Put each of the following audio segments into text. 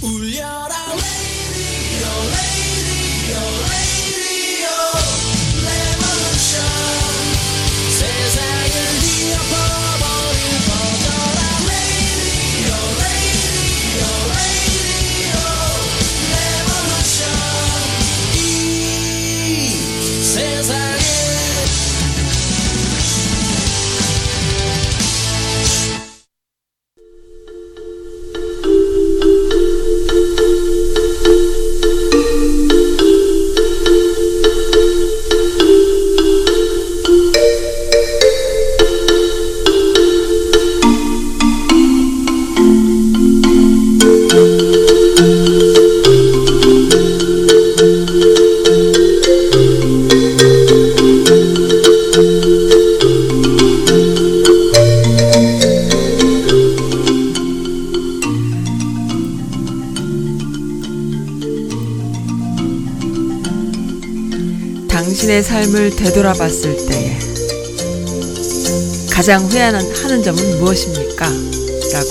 당신의 되돌아봤을 때 가장 후회하는 점은 무엇입니까? 라고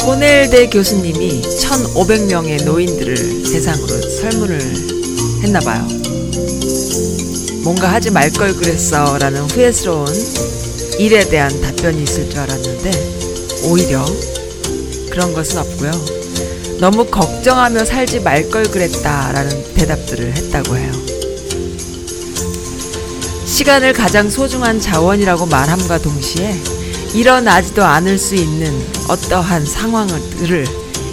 코넬대 교수님이 1,500명의 노인들을 대상으로 설문을 했나 봐요. 뭔가 하지 말 걸 그랬어 라는 후회스러운 일에 대한 답변이 있을 줄 알았는데 오히려 그런 것은 없고요. 너무 걱정하며 살지 말 걸 그랬다 라는 대답들을 했다고 해요. 시간을 가장 소중한 자원이라고 말함과 동시에 일어나지도 않을 수 있는 어떠한 상황들을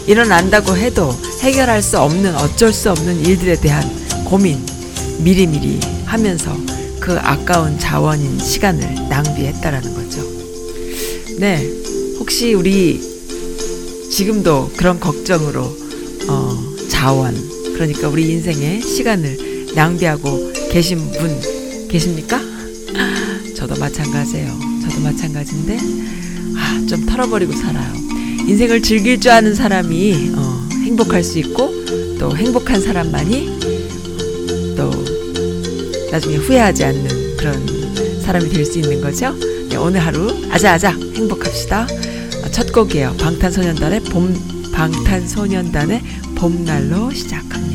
일어난다고 해도 해결할 수 없는 어쩔 수 없는 일들에 대한 고민 미리미리 하면서 그 아까운 자원인 시간을 낭비했다라는 거죠. 네. 혹시 우리 지금도 그런 걱정으로 어, 자원 그러니까 우리 인생의 시간을 낭비하고 계신 분 계십니까? 저도 마찬가지예요. 저도 마찬가지인데 아, 좀 털어버리고 살아요. 인생을 즐길 줄 아는 사람이 어, 행복할 수 있고 또 행복한 사람만이 또 나중에 후회하지 않는 그런 사람이 될 수 있는 거죠. 네, 오늘 하루 아자아자 행복합시다. 첫 곡이에요. 방탄소년단의 봄 방탄소년단의 봄날로 시작합니다.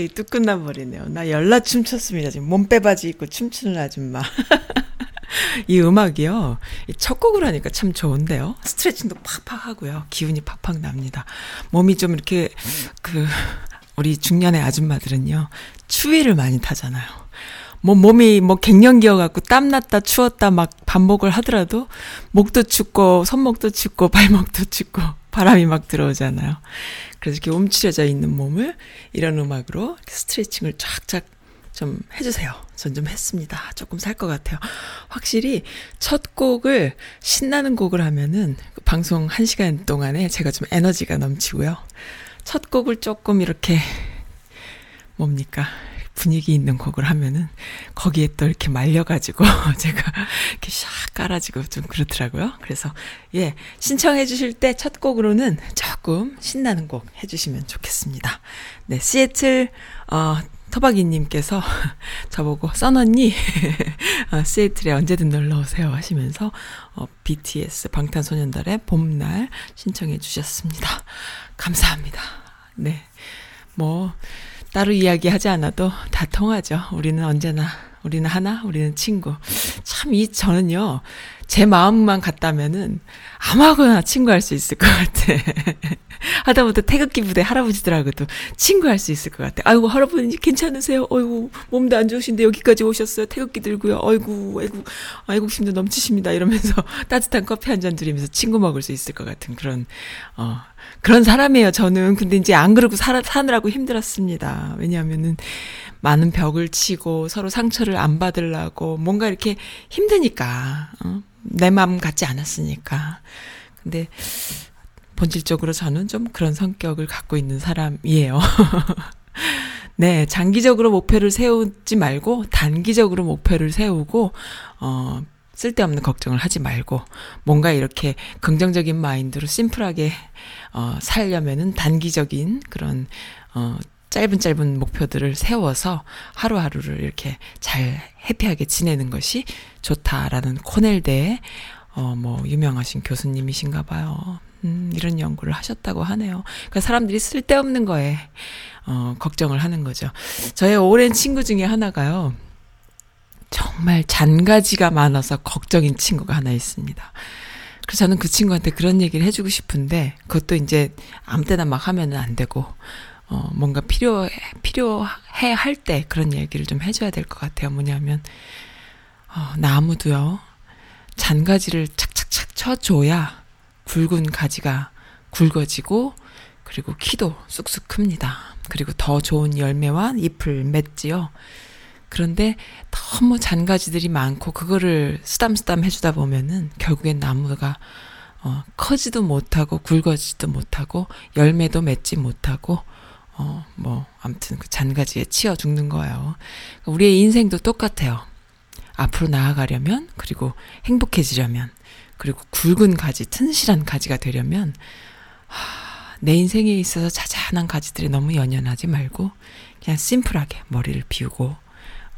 갑자기 뚝 끝나버리네요. 나 열나 춤췄습니다. 지금 몸빼바지 입고 춤추는 아줌마. 이 음악이요. 첫 곡을 하니까 참 좋은데요. 스트레칭도 팍팍 하고요. 기운이 팍팍 납니다. 몸이 좀 이렇게, 그, 우리 중년의 아줌마들은요. 추위를 많이 타잖아요. 뭐 몸이 뭐 갱년기여 갖고 땀났다 추웠다 막 반복을 하더라도 목도 춥고 손목도 춥고 발목도 춥고 바람이 막 들어오잖아요. 그래서 이렇게 움츠려져 있는 몸을 이런 음악으로 스트레칭을 쫙쫙 좀 해주세요. 전 좀 했습니다. 조금 살 것 같아요. 확실히 첫 곡을 신나는 곡을 하면은 그 방송 1시간 동안에 제가 좀 에너지가 넘치고요. 첫 곡을 조금 이렇게 뭡니까? 분위기 있는 곡을 하면은 거기에 또 이렇게 말려가지고 제가 이렇게 샥 깔아지고 좀 그렇더라고요. 그래서 예 신청해 주실 때 첫 곡으로는 조금 신나는 곡 해주시면 좋겠습니다. 네 시애틀 어 터박이님께서 저보고 써언니 어, 시애틀에 언제든 놀러 오세요 하시면서 어, BTS 방탄소년단의 봄날 신청해 주셨습니다. 감사합니다. 네. 뭐 따로 이야기하지 않아도 다 통하죠. 우리는 언제나 우리는 하나, 우리는 친구. 참 이 저는요. 제 마음만 같다면은 아무거나 친구할 수 있을 것 같아. 하다못해 태극기 부대 할아버지들하고도 친구할 수 있을 것 같아. 아이고 할아버지 괜찮으세요? 아이고 몸도 안 좋으신데 여기까지 오셨어요. 태극기 들고요. 아이고 아이고 아이고심도 넘치십니다. 이러면서 따뜻한 커피 한 잔 드리면서 친구 먹을 수 있을 것 같은 그런 어 그런 사람이에요. 저는 근데 이제 안 그러고 살, 사느라고 힘들었습니다. 왜냐하면은 많은 벽을 치고 서로 상처를 안 받으려고 뭔가 이렇게 힘드니까 어? 내 마음 같지 않았으니까. 근데 본질적으로 저는 좀 그런 성격을 갖고 있는 사람이에요. 네, 장기적으로 목표를 세우지 말고 단기적으로 목표를 세우고 어 쓸데없는 걱정을 하지 말고 뭔가 이렇게 긍정적인 마인드로 심플하게 어 살려면은 단기적인 그런 어 짧은 짧은 목표들을 세워서 하루하루를 이렇게 잘 해피하게 지내는 것이 좋다라는 코넬대의 어, 뭐, 유명하신 교수님이신가 봐요. 음, 이런 연구를 하셨다고 하네요. 그러니까 사람들이 쓸데없는 거에, 어, 걱정을 하는 거죠. 저의 오랜 친구 중에 하나가요. 정말 잔가지가 많아서 걱정인 친구가 하나 있습니다. 그래서 저는 그 친구한테 그런 얘기를 해주고 싶은데, 그것도 이제 아무 때나 막 하면은 안 되고, 어, 뭔가 필요해, 필요해 할 때 그런 얘기를 좀 해줘야 될 것 같아요. 뭐냐면, 어, 나무도요, 잔가지를 착착착 쳐줘야 굵은 가지가 굵어지고 그리고 키도 쑥쑥 큽니다. 그리고 더 좋은 열매와 잎을 맺지요. 그런데 너무 잔가지들이 많고 그거를 쓰담쓰담 해주다 보면은 결국엔 나무가 어, 커지도 못하고 굵어지도 못하고 열매도 맺지 못하고 어, 뭐 아무튼 그 잔가지에 치여 죽는 거예요. 우리의 인생도 똑같아요. 앞으로 나아가려면, 그리고 행복해지려면, 그리고 굵은 가지, 튼실한 가지가 되려면, 하, 내 인생에 있어서 자잘한 가지들이 너무 연연하지 말고, 그냥 심플하게 머리를 비우고, 어,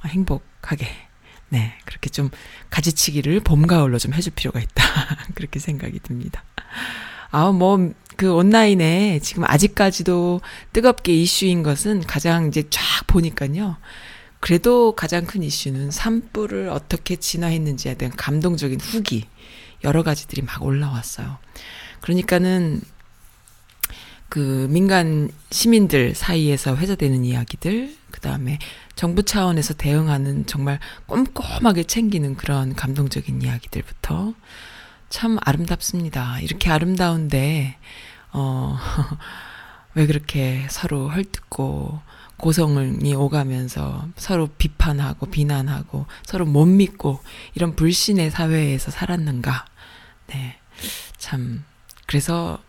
행복하게, 네, 그렇게 좀 가지치기를 봄, 가을로 좀 해줄 필요가 있다. 그렇게 생각이 듭니다. 아, 뭐, 그 온라인에 지금 아직까지도 뜨겁게 이슈인 것은 가장 이제 쫙 보니까요. 그래도 가장 큰 이슈는 산불을 어떻게 진화했는지에 대한 감동적인 후기 여러 가지들이 막 올라왔어요. 그러니까는 그 민간 시민들 사이에서 회자되는 이야기들, 그 다음에 정부 차원에서 대응하는 정말 꼼꼼하게 챙기는 그런 감동적인 이야기들부터 참 아름답습니다. 이렇게 아름다운데, 어, 왜 그렇게 서로 헐뜯고, 고성이 오가면서 서로 비판하고 비난하고 서로 못 믿고 이런 불신의 사회에서 살았는가. 네. 참, 그래서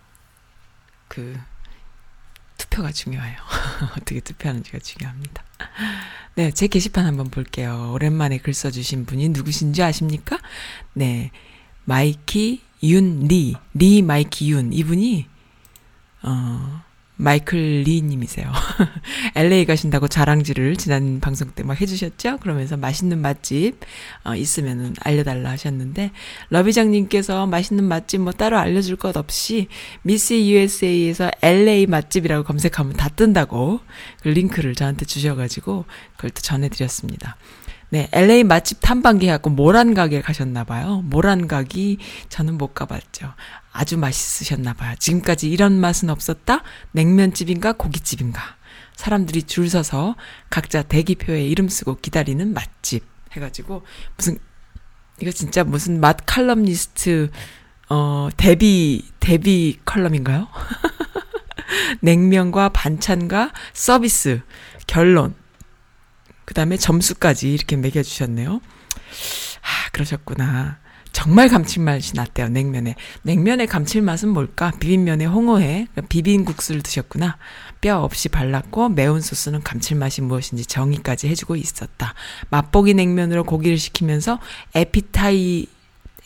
그 투표가 중요해요. 어떻게 투표하는지가 중요합니다. 네, 제 게시판 한번 볼게요. 오랜만에 글 써주신 분이 누구신지 아십니까? 네, 마이키 윤 리, 리 마이키 윤. 이분이, 어, 마이클 리 님이세요. LA 가신다고 자랑질을 지난 방송 때 막 해주셨죠? 그러면서 맛있는 맛집, 어, 있으면은 알려달라 하셨는데, 러비장 님께서 맛있는 맛집 뭐 따로 알려줄 것 없이, 미스 USA에서 LA 맛집이라고 검색하면 다 뜬다고, 그 링크를 저한테 주셔가지고, 그걸 또 전해드렸습니다. 네, LA 맛집 탐방기 해갖고 모란 가게 가셨나 봐요. 모란 가기 저는 못 가봤죠. 아주 맛있으셨나 봐요. 지금까지 이런 맛은 없었다? 냉면집인가 고깃집인가? 사람들이 줄 서서 각자 대기표에 이름 쓰고 기다리는 맛집 해가지고 무슨 이거 진짜 무슨 맛 칼럼니스트 어 데뷔 데뷔 컬럼인가요? 냉면과 반찬과 서비스 결론 그 다음에 점수까지 이렇게 매겨주셨네요. 아, 그러셨구나. 정말 감칠맛이 났대요, 냉면에. 냉면의 감칠맛은 뭘까? 비빔면에 홍어에 비빔국수를 드셨구나. 뼈 없이 발랐고 매운 소스는 감칠맛이 무엇인지 정의까지 해주고 있었다. 맛보기 냉면으로 고기를 시키면서 에피타이,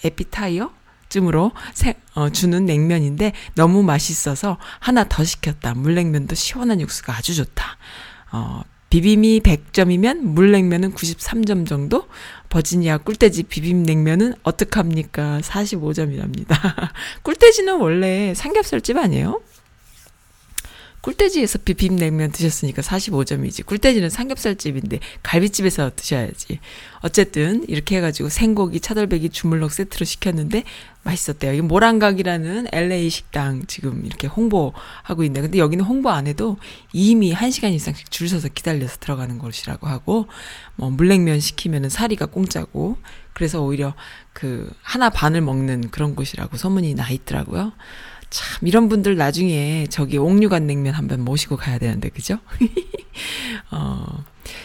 에피타이어? 쯤으로 세, 어, 주는 냉면인데 너무 맛있어서 하나 더 시켰다. 물냉면도 시원한 육수가 아주 좋다. 어, 비빔이 100점이면 물냉면은 93점 정도? 버지니아 꿀돼지 비빔냉면은 어떡합니까? 45점이랍니다. 꿀돼지는 원래 삼겹살집 아니에요? 꿀돼지에서 비빔냉면 드셨으니까 45점이지. 꿀돼지는 삼겹살집인데 갈비집에서 드셔야지. 어쨌든 이렇게 해가지고 생고기, 차돌배기, 주물럭 세트로 시켰는데 맛있었대요. 이 모란각이라는 LA 식당 지금 이렇게 홍보하고 있네. 근데 여기는 홍보 안 해도 이미 1시간 이상씩 줄 서서 기다려서 들어가는 곳이라고 하고 뭐 물냉면 시키면은 사리가 공짜고 그래서 오히려 그 하나 반을 먹는 그런 곳이라고 소문이 나 있더라고요. 참 이런 분들 나중에 저기 옥류관 냉면 한번 모시고 가야 되는데 그죠? 어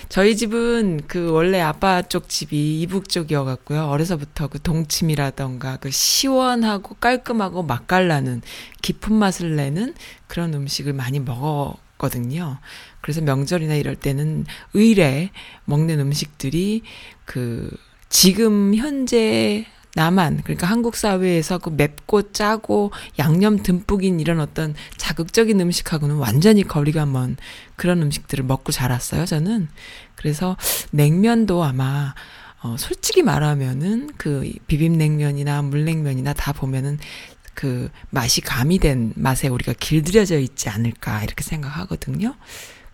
저희 집은 그 원래 아빠 쪽 집이 이북 쪽이어 갖고요. 어려서부터 그 동치미라던가 그 시원하고 깔끔하고 맛깔나는 깊은 맛을 내는 그런 음식을 많이 먹었거든요. 그래서 명절이나 이럴 때는 의뢰 먹는 음식들이 그 지금 현재 나만 그러니까 한국 사회에서 그 맵고 짜고 양념 듬뿍인 이런 어떤 자극적인 음식하고는 완전히 거리가 먼 그런 음식들을 먹고 자랐어요. 저는 그래서 냉면도 아마 어 솔직히 말하면은 그 비빔냉면이나 물냉면이나 다 보면은 그 맛이 가미된 맛에 우리가 길들여져 있지 않을까 이렇게 생각하거든요.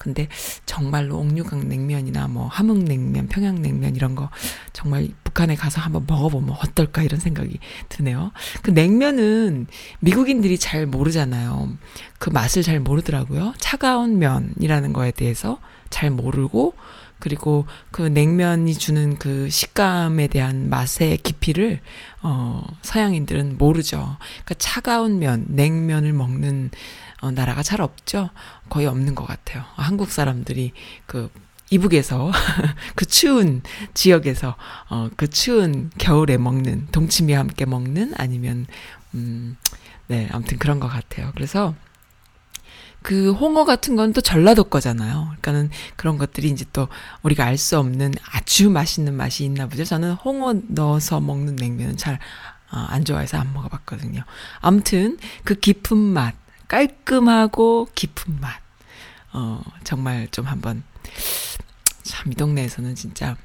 근데 정말로 옥류강 냉면이나 뭐 함흥냉면, 평양냉면 이런 거 정말 북한에 가서 한번 먹어보면 어떨까 이런 생각이 드네요. 그 냉면은 미국인들이 잘 모르잖아요. 그 맛을 잘 모르더라고요. 차가운 면이라는 거에 대해서 잘 모르고 그리고 그 냉면이 주는 그 식감에 대한 맛의 깊이를 어 서양인들은 모르죠. 그러니까 차가운 면, 냉면을 먹는 어, 나라가 잘 없죠. 거의 없는 것 같아요. 한국 사람들이 그 이북에서 그 추운 지역에서 어 그 추운 겨울에 먹는 동치미와 함께 먹는 아니면 음 네 아무튼 그런 것 같아요. 그래서 그 홍어 같은 건 또 전라도 거잖아요. 그러니까는 그런 것들이 이제 또 우리가 알 수 없는 아주 맛있는 맛이 있나 보죠. 저는 홍어 넣어서 먹는 냉면은 잘안 어, 좋아해서 안 먹어봤거든요. 아무튼 그 깊은 맛 깔끔하고 깊은 맛. 어, 정말 좀 한번, 참, 이 동네에서는 진짜,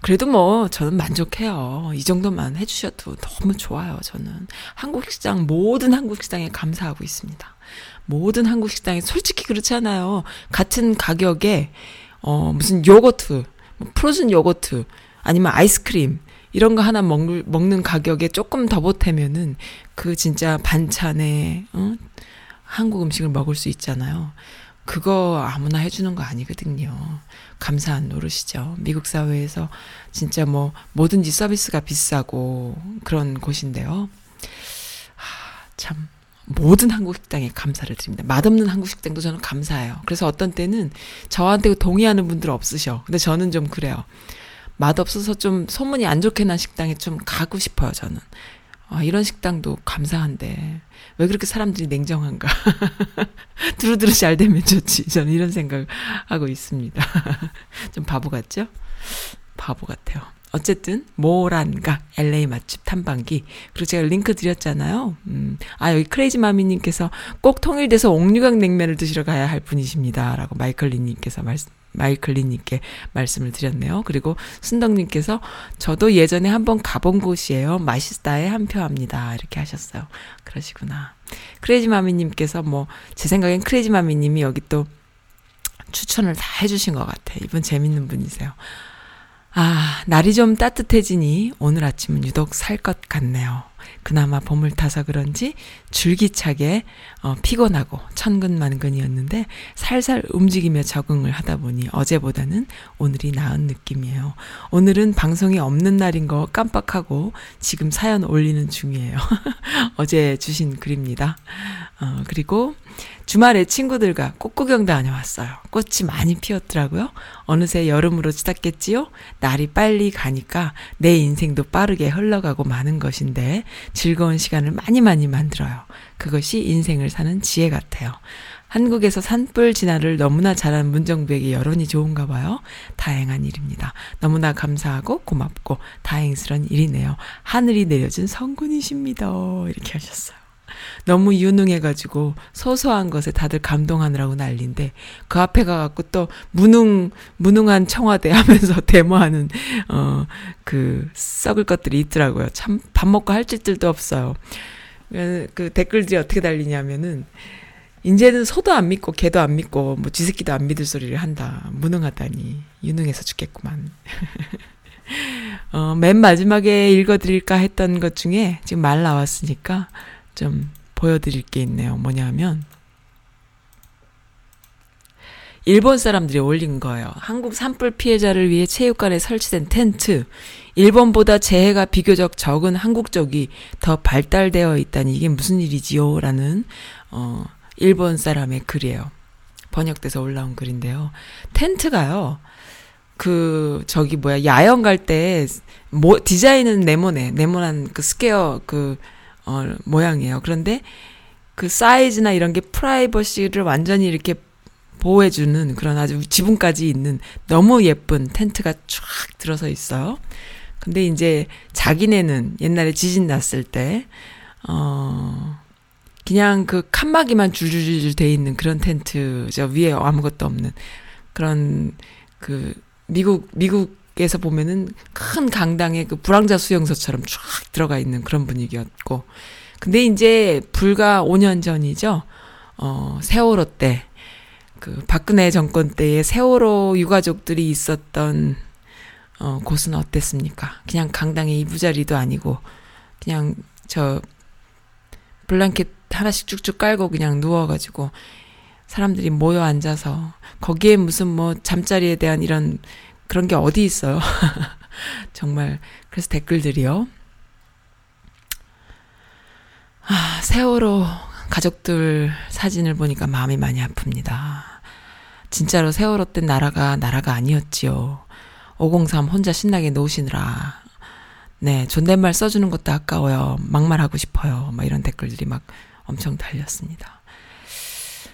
그래도 뭐, 저는 만족해요. 이 정도만 해주셔도 너무 좋아요, 저는. 한국 식당, 모든 한국 식당에 감사하고 있습니다. 모든 한국 식당에 솔직히 그렇지 않아요. 같은 가격에, 어, 무슨 요거트, 뭐 프로즌 요거트, 아니면 아이스크림, 이런 거 하나 먹, 먹는 가격에 조금 더 보태면은, 그 진짜 반찬에, 어? 한국 음식을 먹을 수 있잖아요. 그거 아무나 해주는 거 아니거든요. 감사한 노릇이죠. 미국 사회에서 진짜 뭐 뭐든지 서비스가 비싸고 그런 곳인데요. 하, 참 모든 한국 식당에 감사를 드립니다. 맛없는 한국 식당도 저는 감사해요. 그래서 어떤 때는 저한테 동의하는 분들 없으셔. 근데 저는 좀 그래요. 맛없어서 좀 소문이 안 좋게 난 식당에 좀 가고 싶어요, 저는. 아, 이런 식당도 감사한데 왜 그렇게 사람들이 냉정한가? 두루두루 잘 되면 좋지. 저는 이런 생각 하고 있습니다. 좀 바보 같죠? 바보 같아요. 어쨌든 모란각 LA 맛집 탐방기 그리고 제가 링크 드렸잖아요. 음, 아 여기 크레이지 마미님께서 꼭 통일돼서 옥류강 냉면을 드시러 가야 할 분이십니다라고 마이클 리님께서 말씀. 마이클리님께 말씀을 드렸네요. 그리고 순덕님께서 저도 예전에 한번 가본 곳이에요. 맛있다에 한 표 합니다. 이렇게 하셨어요. 그러시구나. 크레이지 마미님께서 뭐, 제 생각엔 크레이지 마미님이 여기 또 추천을 다 해주신 것 같아. 이분 재밌는 분이세요. 아, 날이 좀 따뜻해지니 오늘 아침은 유독 살 것 같네요. 그나마 봄을 타서 그런지 줄기차게 어, 피곤하고 천근만근이었는데 살살 움직이며 적응을 하다 보니 어제보다는 오늘이 나은 느낌이에요. 오늘은 방송이 없는 날인 거 깜빡하고 지금 사연 올리는 중이에요. 어제 주신 글입니다. 어, 그리고 주말에 친구들과 꽃구경 다녀왔어요. 꽃이 많이 피었더라고요. 어느새 여름으로 치닫겠지요? 날이 빨리 가니까 내 인생도 빠르게 흘러가고 마는 것인데 즐거운 시간을 많이 많이 만들어요. 그것이 인생을 사는 지혜 같아요. 한국에서 산불 진화를 너무나 잘한 문정부에게 여론이 좋은가 봐요. 다행한 일입니다. 너무나 감사하고 고맙고 다행스런 일이네요. 하늘이 내려준 성군이십니다. 이렇게 하셨어요. 너무 유능해가지고 소소한 것에 다들 감동하느라고 난리인데 그 앞에 가갖고 또 무능 무능한 청와대 하면서 데모하는 어 그 썩을 것들이 있더라고요. 참 밥 먹고 할 짓들도 없어요. 그, 그 댓글들이 어떻게 달리냐면은 이제는 소도 안 믿고 개도 안 믿고 뭐 쥐새끼도 안 믿을 소리를 한다. 무능하다니 유능해서 죽겠구만. 어, 맨 마지막에 읽어드릴까 했던 것 중에 지금 말 나왔으니까 좀 보여드릴 게 있네요. 뭐냐면, 일본 사람들이 올린 거예요. 한국 산불 피해자를 위해 체육관에 설치된 텐트. 일본보다 재해가 비교적 적은 한국 쪽이 더 발달되어 있다니 이게 무슨 일이지요? 라는, 어, 일본 사람의 글이에요. 번역돼서 올라온 글인데요. 텐트가요, 그, 저기 뭐야, 야영 갈 때, 뭐, 디자인은 네모네. 네모난 그 square 그 어, 모양이에요. 그런데 그 사이즈나 이런 게 프라이버시를 완전히 이렇게 보호해주는 그런 아주 지붕까지 있는 너무 예쁜 텐트가 쫙 들어서 있어요. 근데 이제 자기네는 옛날에 지진 났을 때, 어, 그냥 그 칸막이만 줄줄줄 돼 있는 그런 텐트, 저 위에 아무것도 없는 그런 그 미국, 미국에서 보면은 큰 강당에 그 불황자 수용소처럼 쫙 들어가 있는 그런 분위기였고. 근데 이제 불과 5년 전이죠. 어, 세월호 때, 그 박근혜 정권 때에 세월호 유가족들이 있었던 어, 곳은 어땠습니까? 그냥 강당에 이부자리도 아니고, 그냥 저 블랑켓 하나씩 쭉쭉 깔고 그냥 누워가지고, 사람들이 모여 앉아서, 거기에 무슨 뭐 잠자리에 대한 이런 그런 게 어디 있어요. 정말. 그래서 댓글들이요. 아, 세월호 가족들 사진을 보니까 마음이 많이 아픕니다. 진짜로 세월호 때 나라가 나라가 아니었지요. 503 혼자 신나게 노시느라. 네, 존댓말 써주는 것도 아까워요. 막말하고 싶어요. 막 이런 댓글들이 막 엄청 달렸습니다.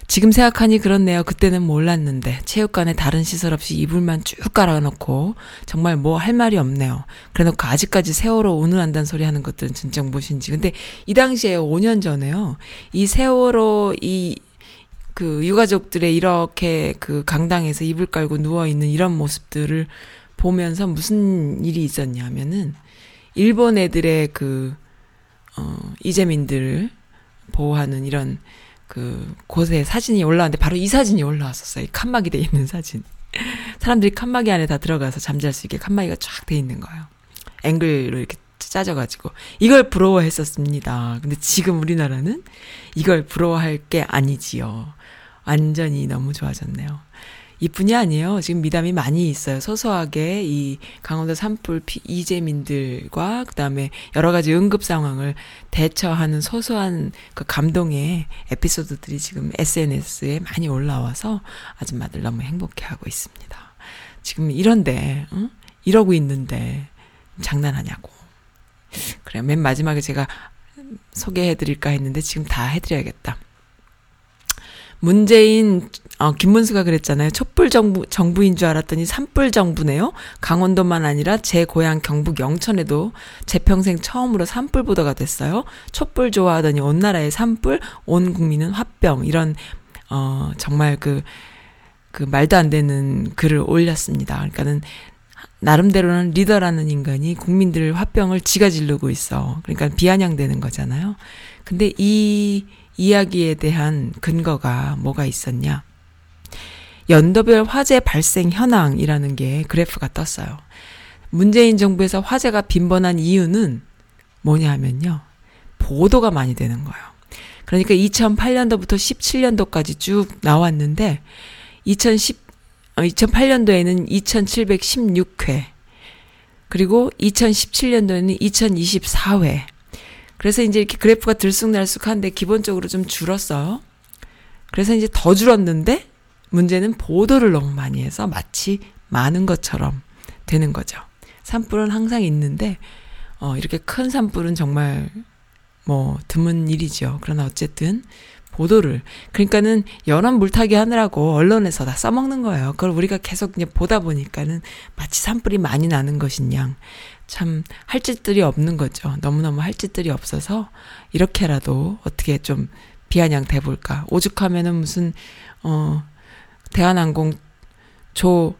지금 생각하니 그렇네요. 그때는 몰랐는데 체육관에 다른 시설 없이 이불만 쭉 깔아놓고 정말 뭐 할 말이 없네요. 그래놓고 아직까지 세월호 운운한다는 소리 하는 것들은 진짜 무엇인지. 근데 이 당시에 5년 전에요. 이 세월호 이 그 유가족들의 이렇게 그 강당에서 이불 깔고 누워 있는 이런 모습들을 보면서 무슨 일이 있었냐면은 일본 애들의 그 어, 이재민들을 보호하는 이런 그 곳에 사진이 올라왔는데 바로 이 사진이 올라왔었어요. 이 칸막이 돼 있는 사진. 사람들이 칸막이 안에 다 들어가서 잠잘 수 있게 칸막이가 쫙 돼 있는 거예요. 앵글로 이렇게 짜져가지고 이걸 부러워했었습니다. 근데 지금 우리나라는 이걸 부러워할 게 아니지요. 완전히 너무 좋아졌네요. 이뿐이 아니에요. 지금 미담이 많이 있어요. 소소하게 이 강원도 산불 피, 이재민들과 그다음에 여러 가지 응급 상황을 대처하는 소소한 그 감동의 에피소드들이 지금 SNS에 많이 올라와서 아줌마들 너무 행복해하고 있습니다. 지금 이런데 응? 이러고 있는데 장난하냐고. 그래 맨 마지막에 제가 소개해드릴까 했는데 지금 다 해드려야겠다. 문재인 어, 김문수가 그랬잖아요. 촛불 정부, 정부인 줄 알았더니 산불 정부네요. 강원도만 아니라 제 고향 경북 영천에도 제 평생 처음으로 산불 보도가 됐어요. 촛불 좋아하더니 온 나라에 산불, 온 국민은 화병. 이런, 어, 정말 그, 그 말도 안 되는 글을 올렸습니다. 그러니까는 나름대로는 리더라는 인간이 국민들 화병을 지가 지르고 있어. 그러니까 비아냥되는 거잖아요. 근데 이 이야기에 대한 근거가 뭐가 있었냐? 연도별 화재 발생 현황이라는 게 그래프가 떴어요. 문재인 정부에서 화재가 빈번한 이유는 뭐냐 하면요. 보도가 많이 되는 거예요. 그러니까 2008년도부터 17년도까지 쭉 나왔는데 2010 2008년도에는 2716회 그리고 2017년도에는 2024회 그래서 이제 이렇게 그래프가 들쑥날쑥한데 기본적으로 좀 줄었어요. 그래서 이제 더 줄었는데 문제는 보도를 너무 많이 해서 마치 많은 것처럼 되는 거죠. 산불은 항상 있는데, 어, 이렇게 큰 산불은 정말 뭐 드문 일이죠. 그러나 어쨌든 보도를 그러니까는 연원 물타기 하느라고 언론에서 다 써먹는 거예요. 그걸 우리가 계속 그냥 보다 보니까는 마치 산불이 많이 나는 것인 양. 참 할 짓들이 없는 거죠. 너무너무 할 짓들이 없어서 이렇게라도 어떻게 좀 비아냥 돼볼까. 오죽하면은 무슨 어 대한항공 조,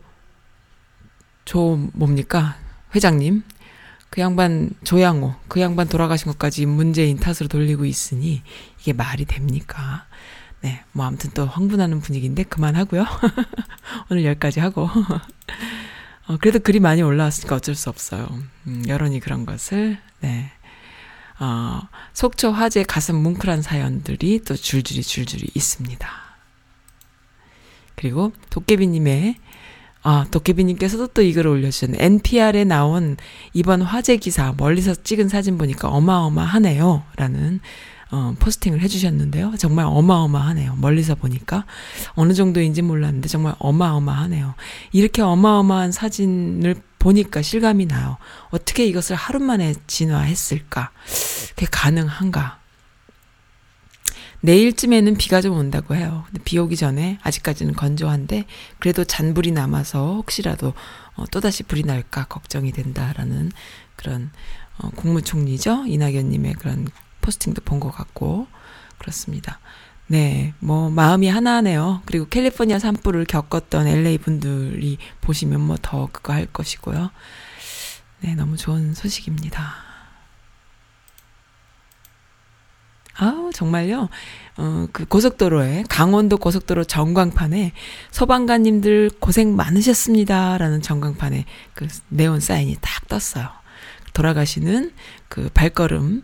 조, 뭡니까? 회장님. 그 양반, 조양호. 그 양반 돌아가신 것까지 문재인 탓으로 돌리고 있으니 이게 말이 됩니까? 네. 뭐 아무튼 또 흥분하는 분위기인데 그만하고요. 오늘 여기까지 하고. 어, 그래도 글이 많이 올라왔으니까 어쩔 수 없어요. 음, 여론이 그런 것을, 네. 어, 속초 화재 가슴 뭉클한 사연들이 또 줄줄이 줄줄이 있습니다. 그리고 도깨비님의 아, 도깨비님께서도 또 이걸 올려주셨네. NPR에 나온 이번 화재 기사 멀리서 찍은 사진 보니까 어마어마하네요. 라는 어, 포스팅을 해주셨는데요. 정말 어마어마하네요. 멀리서 보니까. 어느 정도인지 몰랐는데 정말 어마어마하네요. 이렇게 어마어마한 사진을 보니까 실감이 나요. 어떻게 이것을 하루 만에 진화했을까? 그게 가능한가? 내일쯤에는 비가 좀 온다고 해요. 근데 비 오기 전에 아직까지는 건조한데 그래도 잔불이 남아서 혹시라도 어, 또다시 불이 날까 걱정이 된다라는 그런 어, 국무총리죠 이낙연님의 그런 포스팅도 본 것 같고 그렇습니다. 네, 뭐 마음이 하나하네요. 그리고 캘리포니아 산불을 겪었던 LA 분들이 보시면 뭐 더 그거 할 것이고요. 네, 너무 좋은 소식입니다. 아우, 정말요. 어, 그 고속도로에, 강원도 고속도로 전광판에 소방관님들 고생 많으셨습니다. 라는 전광판에 그 네온 사인이 딱 떴어요. 돌아가시는 그 발걸음,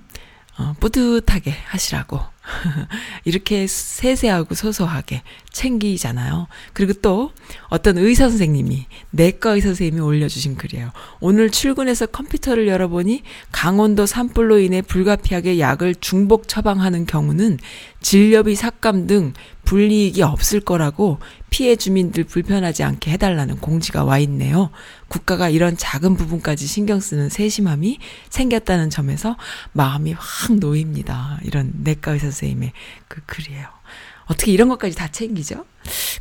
어, 뿌듯하게 하시라고. 이렇게 세세하고 소소하게 챙기잖아요. 그리고 또 어떤 의사 선생님이 내과 의사 선생님이 올려주신 글이에요. 오늘 출근해서 컴퓨터를 열어보니 강원도 산불로 인해 불가피하게 약을 중복 처방하는 경우는 진료비 삭감 등 불이익이 없을 거라고 피해 주민들 불편하지 않게 해달라는 공지가 와 있네요. 국가가 이런 작은 부분까지 신경 쓰는 세심함이 생겼다는 점에서 마음이 확 놓입니다. 이런 내과 의사 선생님의 그 글이에요. 어떻게 이런 것까지 다 챙기죠?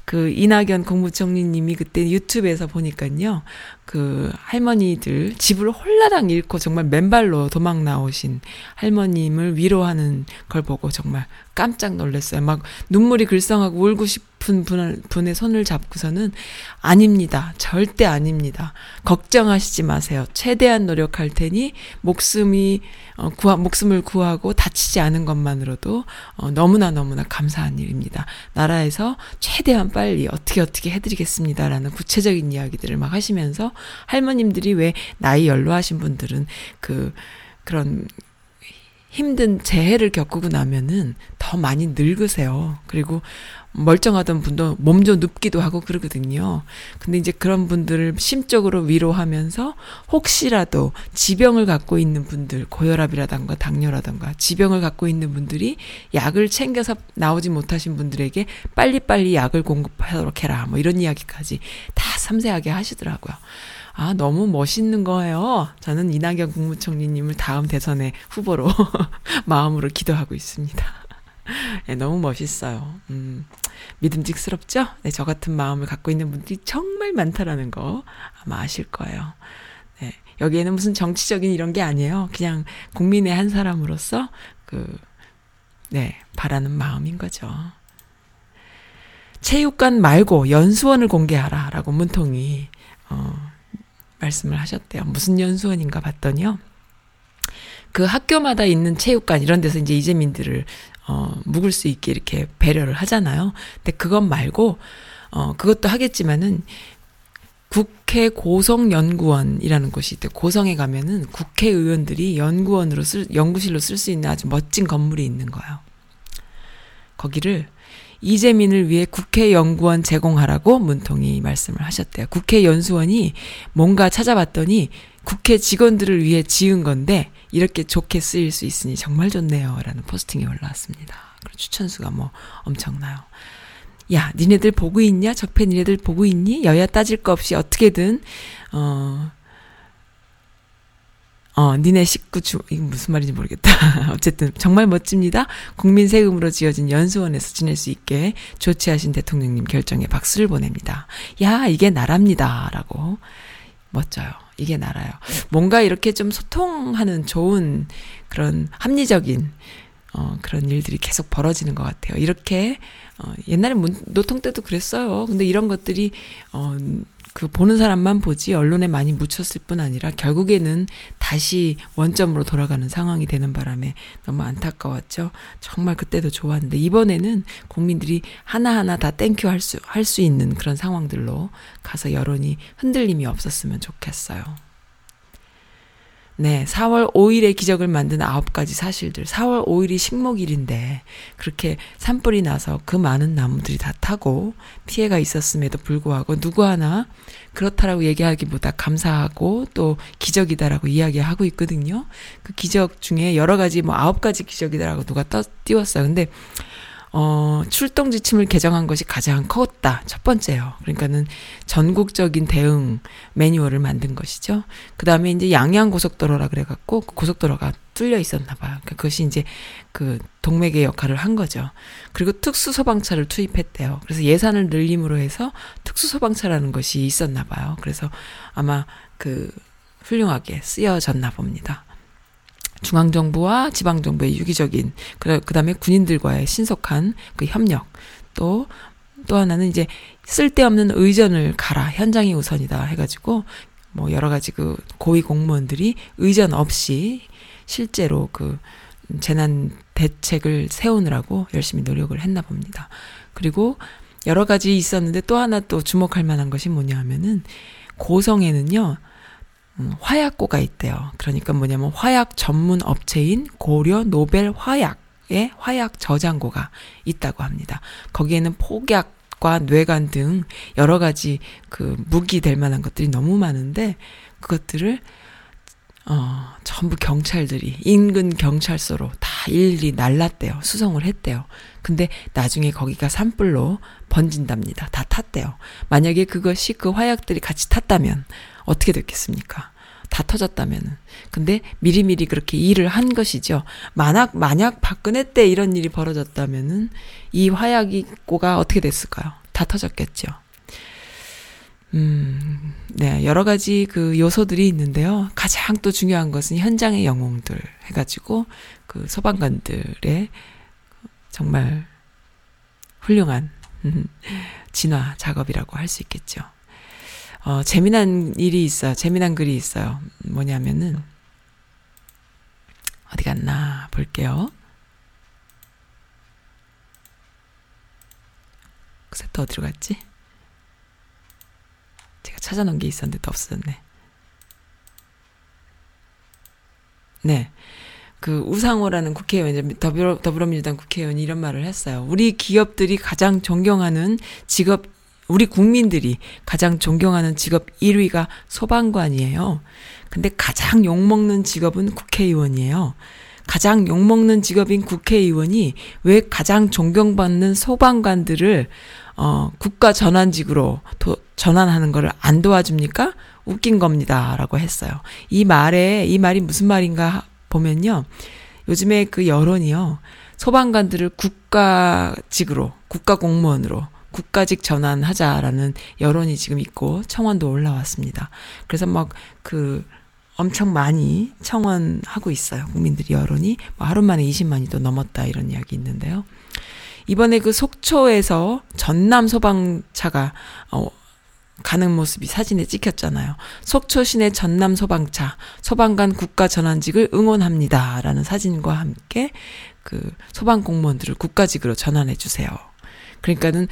그 이낙연 국무총리님이 그때 유튜브에서 보니까요. 그 할머니들 집을 홀라당 잃고 정말 맨발로 도망 나오신 할머님을 위로하는 걸 보고 정말 깜짝 놀랐어요. 막 눈물이 글썽하고 울고 싶은 분, 분의 손을 잡고서는 아닙니다. 절대 아닙니다. 걱정하시지 마세요. 최대한 노력할 테니 목숨이 어, 구하, 목숨을 구하고 다치지 않은 것만으로도 어, 너무나 너무나 감사한 일입니다. 나라에서 최 대한 빨리 어떻게 어떻게 해드리겠습니다라는 구체적인 이야기들을 막 하시면서 할머님들이 왜 나이 연로하신 분들은 그 그런 힘든 재해를 겪고 나면은 더 많이 늙으세요. 그리고 멀쩡하던 분도 몸좀 눕기도 하고 그러거든요. 근데 이제 그런 분들을 심적으로 위로하면서 혹시라도 지병을 갖고 있는 분들, 고혈압이라던가 당뇨라던가 지병을 갖고 있는 분들이 약을 챙겨서 나오지 못하신 분들에게 빨리빨리 약을 공급하도록 해라. 뭐 이런 이야기까지 다 섬세하게 하시더라고요. 아, 너무 멋있는 거예요. 저는 이낙연 국무총리님을 다음 대선의 후보로 마음으로 기도하고 있습니다. 네, 너무 멋있어요. 음, 믿음직스럽죠? 네, 저 같은 마음을 갖고 있는 분들이 정말 많다라는 거 아마 아실 거예요. 네, 여기에는 무슨 정치적인 이런 게 아니에요. 그냥 국민의 한 사람으로서 그, 네, 바라는 마음인 거죠. 체육관 말고 연수원을 공개하라 라고 문통이, 어, 말씀을 하셨대요. 무슨 연수원인가 봤더니요. 그 학교마다 있는 체육관 이런 데서 이제 이재민들을 어 묵을 수 있게 이렇게 배려를 하잖아요. 근데 그것 말고 어 그것도 하겠지만은 국회 고성연구원이라는 곳이 있대. 고성에 가면은 국회의원들이 연구원으로 쓸 연구실로 쓸 수 있는 아주 멋진 건물이 있는 거예요. 거기를 이재민을 위해 국회 연구원 제공하라고 문통이 말씀을 하셨대요. 국회 연수원이 뭔가 찾아봤더니 국회 직원들을 위해 지은 건데 이렇게 좋게 쓰일 수 있으니 정말 좋네요. 라는 포스팅이 올라왔습니다. 추천수가 뭐 엄청나요. 야, 니네들 보고 있냐? 적폐 니네들 보고 있니? 여야 따질 거 없이 어떻게든, 어, 어, 니네 식구 주, 이거 무슨 말인지 모르겠다. 어쨌든, 정말 멋집니다. 국민 세금으로 지어진 연수원에서 지낼 수 있게 조치하신 대통령님 결정에 박수를 보냅니다. 야, 이게 나랍니다. 라고. 멋져요. 이게 나라요. 뭔가 이렇게 좀 소통하는 좋은 그런 합리적인, 어, 그런 일들이 계속 벌어지는 것 같아요. 이렇게, 어, 옛날에 문, 노통 때도 그랬어요. 근데 이런 것들이, 어, 그 보는 사람만 보지 언론에 많이 묻혔을 뿐 아니라 결국에는 다시 원점으로 돌아가는 상황이 되는 바람에 너무 안타까웠죠. 정말 그때도 좋았는데 이번에는 국민들이 하나하나 다 thank you 할 수, 할 수 있는 그런 상황들로 가서 여론이 흔들림이 없었으면 좋겠어요. 네, 4월 5일에 기적을 만든 아홉 가지 사실들. 4월 5일이 식목일인데 그렇게 산불이 나서 그 많은 나무들이 다 타고 피해가 있었음에도 불구하고 누구 하나 그렇다라고 얘기하기보다 감사하고 또 기적이다라고 이야기하고 있거든요. 그 기적 중에 여러 가지 뭐 아홉 가지 기적이다라고 누가 떠 띄웠어요. 근데 어, 출동 지침을 개정한 것이 가장 컸다. 첫 번째요. 그러니까는 전국적인 대응 매뉴얼을 만든 것이죠. 그 다음에 이제 양양 고속도로라 그래갖고 그 고속도로가 뚫려 있었나 봐요. 그러니까 그것이 이제 그 동맥의 역할을 한 거죠. 그리고 특수 소방차를 투입했대요. 그래서 예산을 늘림으로 해서 특수 소방차라는 것이 있었나 봐요. 그래서 아마 그 훌륭하게 쓰여졌나 봅니다. 중앙정부와 지방정부의 유기적인, 그, 그 다음에 군인들과의 신속한 그 협력, 또, 또 하나는 이제 쓸데없는 의전을 가라. 현장이 우선이다. 해가지고, 뭐 여러 가지 그 고위 공무원들이 의전 없이 실제로 그 재난 대책을 세우느라고 열심히 노력을 했나 봅니다. 그리고 여러 가지 있었는데 또 하나 또 주목할 만한 것이 뭐냐 하면은 고성에는요, 음, 화약고가 있대요. 그러니까 뭐냐면 화약 전문 업체인 고려 노벨 화약의 화약 저장고가 있다고 합니다. 거기에는 폭약과 뇌관 등 여러 가지 그 무기 될 만한 것들이 너무 많은데 그것들을 어, 전부 경찰들이 인근 경찰서로 다 일일이 날랐대요. 수송을 했대요. 근데 나중에 거기가 산불로 번진답니다. 다 탔대요. 만약에 그것이 그 화약들이 같이 탔다면 어떻게 됐겠습니까? 다 터졌다면은. 근데 미리미리 그렇게 일을 한 것이죠. 만약, 만약 박근혜 때 이런 일이 벌어졌다면은 이 화약이 고가 어떻게 됐을까요? 다 터졌겠죠. 음, 네, 여러 가지 그 요소들이 있는데요. 가장 또 중요한 것은 현장의 영웅들 해가지고 그 소방관들의 정말 훌륭한 진화 작업이라고 할 수 있겠죠. 어, 재미난 일이 있어요. 재미난 글이 있어요. 뭐냐면은, 어디 갔나 볼게요. 글쎄 또 어디로 갔지? 제가 찾아놓은 게 있었는데 또 없어졌네. 네. 그 우상호라는 국회의원, 더불어, 더불어민주당 국회의원이 이런 말을 했어요. 우리 기업들이 가장 존경하는 직업 우리 국민들이 가장 존경하는 직업 1위가 소방관이에요. 근데 가장 욕먹는 직업은 국회의원이에요. 가장 욕먹는 직업인 국회의원이 왜 가장 존경받는 소방관들을 어, 국가 전환직으로 도, 전환하는 거를 안 도와줍니까? 웃긴 겁니다. 라고 했어요. 이 말에, 이 말이 무슨 말인가 보면요. 요즘에 그 여론이요. 소방관들을 국가직으로, 국가 공무원으로, 국가직 전환하자라는 여론이 지금 있고 청원도 올라왔습니다. 그래서 막 그 엄청 많이 청원하고 있어요. 국민들이 여론이 뭐 하루 만에 20만이 또 넘었다 이런 이야기 있는데요. 이번에 그 속초에서 전남 소방차가 어 가는 모습이 사진에 찍혔잖아요. 속초 시내 전남 소방차 소방관 국가 전환직을 응원합니다 라는 사진과 함께 그 소방 공무원들을 국가직으로 전환해 주세요. 그러니까는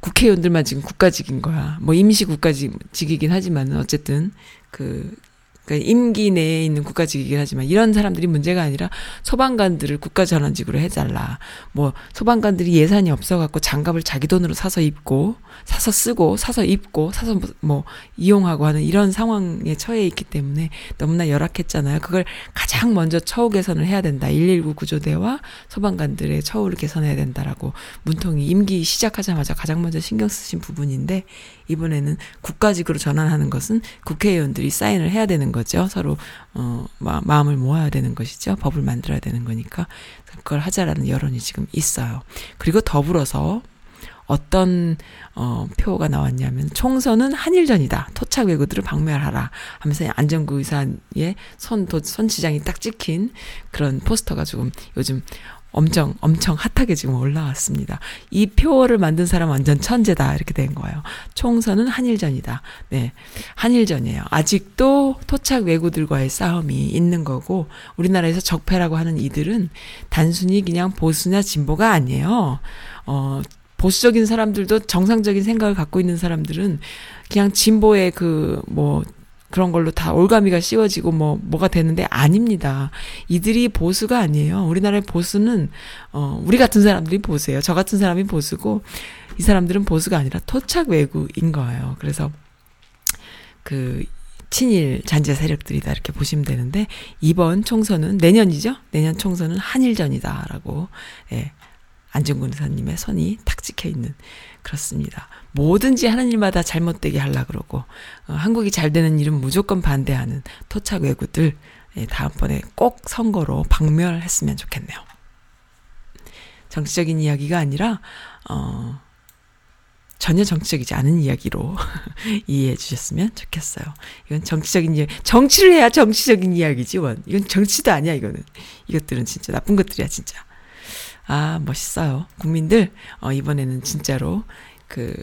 국회의원들만 지금 국가직인 거야. 뭐 임시 국가직이긴 하지만은 어쨌든 그 그러니까 임기 내에 있는 국가직이긴 하지만 이런 사람들이 문제가 아니라 소방관들을 국가 전환직으로 해달라. 뭐 소방관들이 예산이 없어갖고 장갑을 자기 돈으로 사서 입고 사서 쓰고 사서 입고 사서 뭐 이용하고 하는 이런 상황에 처해 있기 때문에 너무나 열악했잖아요. 그걸 가장 먼저 처우 개선을 해야 된다. 119 구조대와 소방관들의 처우를 개선해야 된다라고 문통이 임기 시작하자마자 가장 먼저 신경 쓰신 부분인데 이번에는 국가직으로 전환하는 것은 국회의원들이 사인을 해야 되는 거죠. 서로 어 마, 마음을 모아야 되는 것이죠. 법을 만들어야 되는 거니까 그걸 하자라는 여론이 지금 있어요. 그리고 더불어서 어떤 어 표가 나왔냐면 총선은 한일전이다. 토착 외구들을 박멸하라 하면서 안정구 의사의 손, 손 지장이 딱 찍힌 그런 포스터가 조금 요즘 엄청 엄청 핫하게 지금 올라왔습니다. 이 표를 만든 사람 완전 천재다 이렇게 된 거예요. 총선은 한일전이다. 네, 한일전이에요. 아직도 토착 외구들과의 싸움이 있는 거고 우리나라에서 적폐라고 하는 이들은 단순히 그냥 보수냐 진보가 아니에요. 어. 보수적인 사람들도 정상적인 생각을 갖고 있는 사람들은 그냥 진보의 그 뭐 그런 걸로 다 올가미가 씌워지고 뭐 뭐가 되는데 아닙니다. 이들이 보수가 아니에요. 우리나라의 보수는 어 우리 같은 사람들이 보수예요. 저 같은 사람이 보수고 이 사람들은 보수가 아니라 토착 외구인 거예요. 그래서 그 친일 잔재 세력들이다 이렇게 보시면 되는데 이번 총선은 내년이죠. 내년 총선은 한일전이다라고 예. 안정근 의사님의 손이 탁 찍혀 있는 그렇습니다. 뭐든지 하는 일마다 잘못되게 하려 그러고 어, 한국이 잘 되는 일은 무조건 반대하는 토착 외구들 예, 다음번에 꼭 선거로 박멸했으면 좋겠네요. 정치적인 이야기가 아니라 어 전혀 정치적이지 않은 이야기로 이해해 주셨으면 좋겠어요. 이건 정치적인 이야기, 정치를 해야 정치적인 이야기지, 원. 이건 정치도 아니야, 이거는. 이것들은 진짜 나쁜 것들이야, 진짜. 아, 멋있어요. 국민들, 어, 이번에는 진짜로 그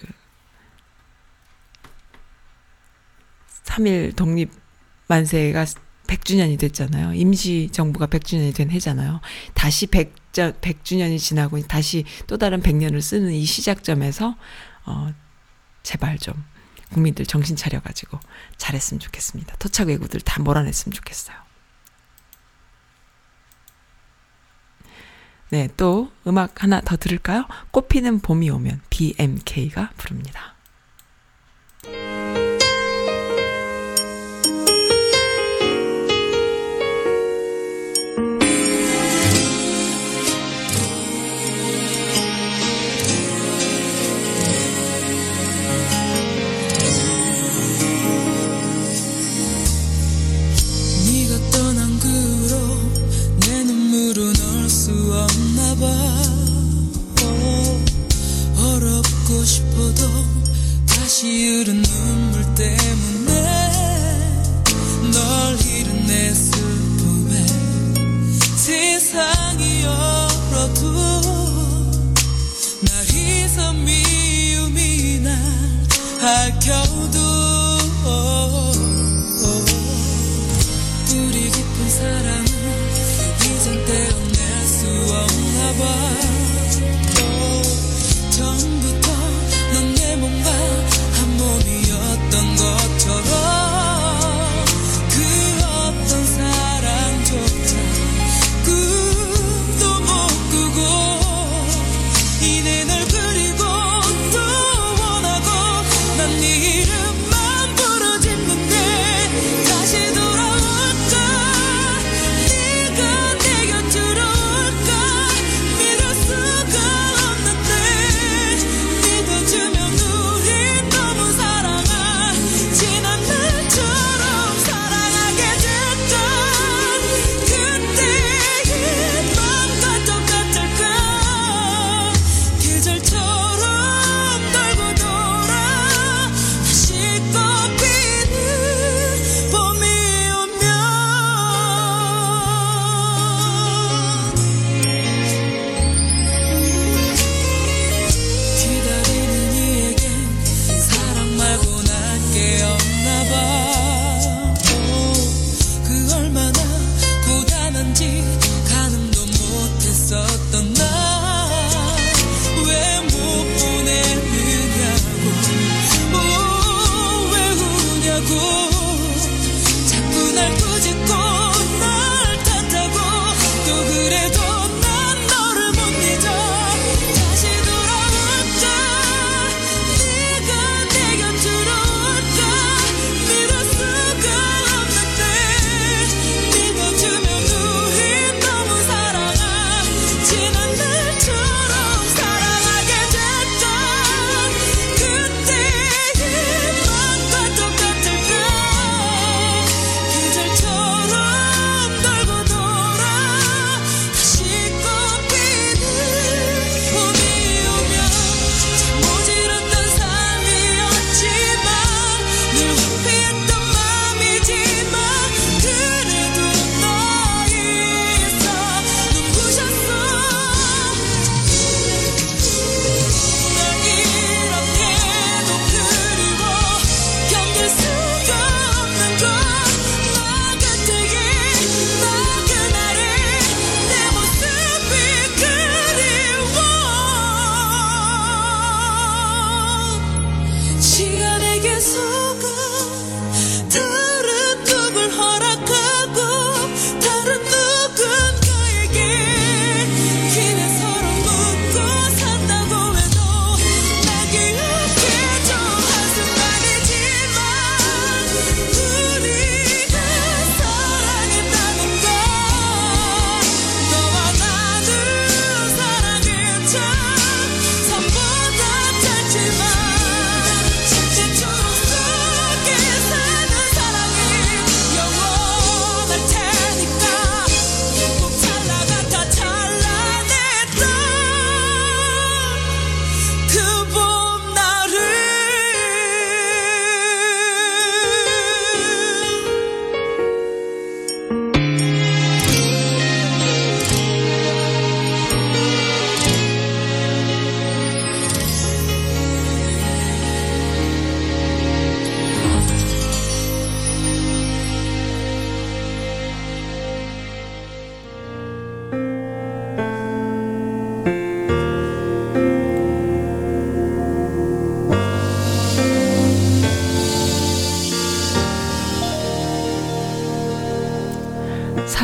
3일 독립 만세가 100주년이 됐잖아요. 임시 정부가 100주년이 된 해잖아요. 다시 100, 100주년이 지나고 다시 또 다른 100년을 쓰는 이 시작점에서 어 제발 좀 국민들 정신 차려 가지고 잘했으면 좋겠습니다. 토착 외구들 다 몰아냈으면 좋겠어요. 네, 또 음악 하나 더 들을까요? 꽃피는 봄이 오면 BMK가 부릅니다. 봐. 어, 어렵고 싶어도 다시 흐른 눈물 때문에.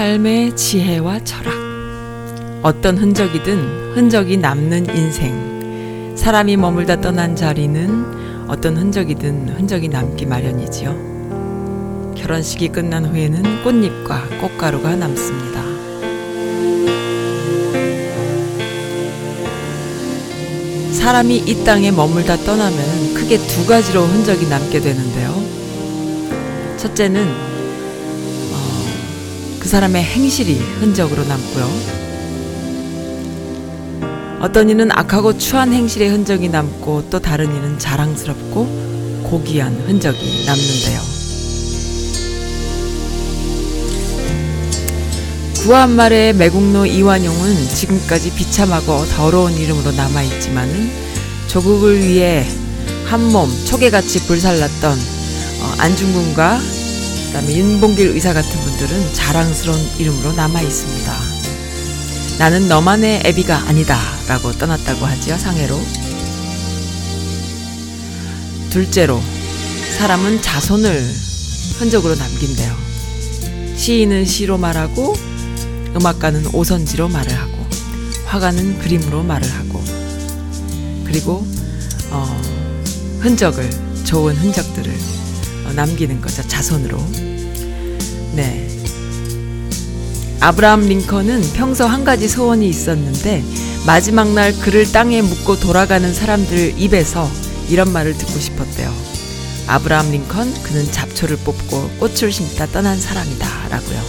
삶의 지혜와 철학. 어떤 흔적이든 흔적이 남는 인생. 사람이 머물다 떠난 자리는 어떤 흔적이든 흔적이 남기 마련이지요. 결혼식이 끝난 후에는 꽃잎과 꽃가루가 남습니다. 사람이 이 땅에 머물다 떠나면 크게 두 가지로 흔적이 남게 되는데요. 첫째는 사람의 행실이 흔적으로 남고요. 어떤 이는 악하고 추한 행실의 흔적이 남고 또 다른 이는 자랑스럽고 고귀한 흔적이 남는데요. 구한 말의 매국노 이완용은 지금까지 비참하고 더러운 이름으로 남아있지만은 조국을 위해 한몸 초계같이 불살랐던 어, 안중근과 그다음에 윤봉길 의사 같은 분들은 자랑스러운 이름으로 남아 있습니다. 나는 너만의 애비가 아니다 라고 떠났다고 하지요 상해로. 둘째로 사람은 자손을 흔적으로 남긴대요. 시인은 시로 말하고 음악가는 오선지로 말을 하고 화가는 그림으로 말을 하고 그리고 어, 흔적을 좋은 흔적들을 어, 남기는 거죠 자손으로 네. 아브라함 링컨은 평소 한 가지 소원이 있었는데 마지막 날 그를 땅에 묻고 돌아가는 사람들 입에서 이런 말을 듣고 싶었대요. 아브라함 링컨 그는 잡초를 뽑고 꽃을 심다 떠난 사람이다 라고요.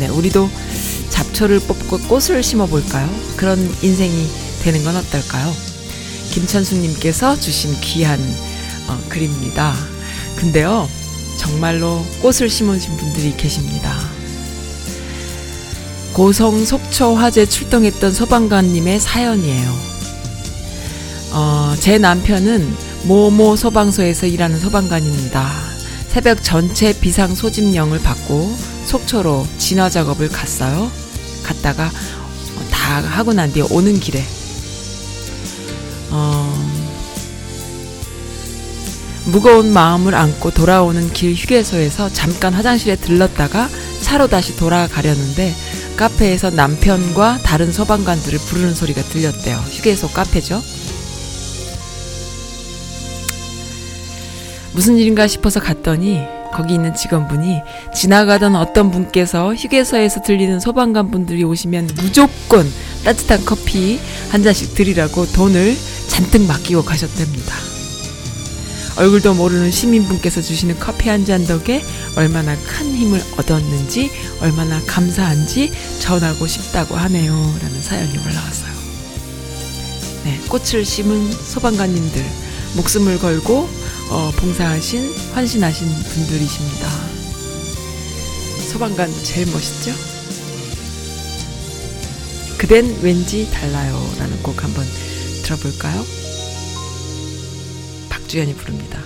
네, 우리도 잡초를 뽑고 꽃을 심어 볼까요? 그런 인생이 되는 건 어떨까요? 김천수님께서 주신 귀한 어, 글입니다. 근데요, 정말로 꽃을 심으신 분들이 계십니다. 고성 속초 화재 출동했던 소방관님의 사연이에요. 어, 제 남편은 모모 소방서에서 일하는 소방관입니다. 새벽 전체 비상 소집령을 받고 속초로 진화 작업을 갔어요. 갔다가 다 하고 난 뒤에 오는 길에 어, 무거운 마음을 안고 돌아오는 길 휴게소에서 잠깐 화장실에 들렀다가 차로 다시 돌아가려는데 카페에서 남편과 다른 소방관들을 부르는 소리가 들렸대요. 휴게소 카페죠. 무슨 일인가 싶어서 갔더니 거기 있는 직원분이 지나가던 어떤 분께서 휴게소에서 들리는 소방관 분들이 오시면 무조건 따뜻한 커피 한 잔씩 드리라고 돈을 잔뜩 맡기고 가셨답니다. 얼굴도 모르는 시민분께서 주시는 커피 한 잔 덕에 얼마나 큰 힘을 얻었는지 얼마나 감사한지 전하고 싶다고 하네요. 라는 사연이 올라왔어요. 네, 꽃을 심은 소방관님들 목숨을 걸고 어, 봉사하신 헌신하신 분들이십니다. 소방관 제일 멋있죠? 그댄 왠지 달라요 라는 곡 한번 들어볼까요? 박주연이 부릅니다.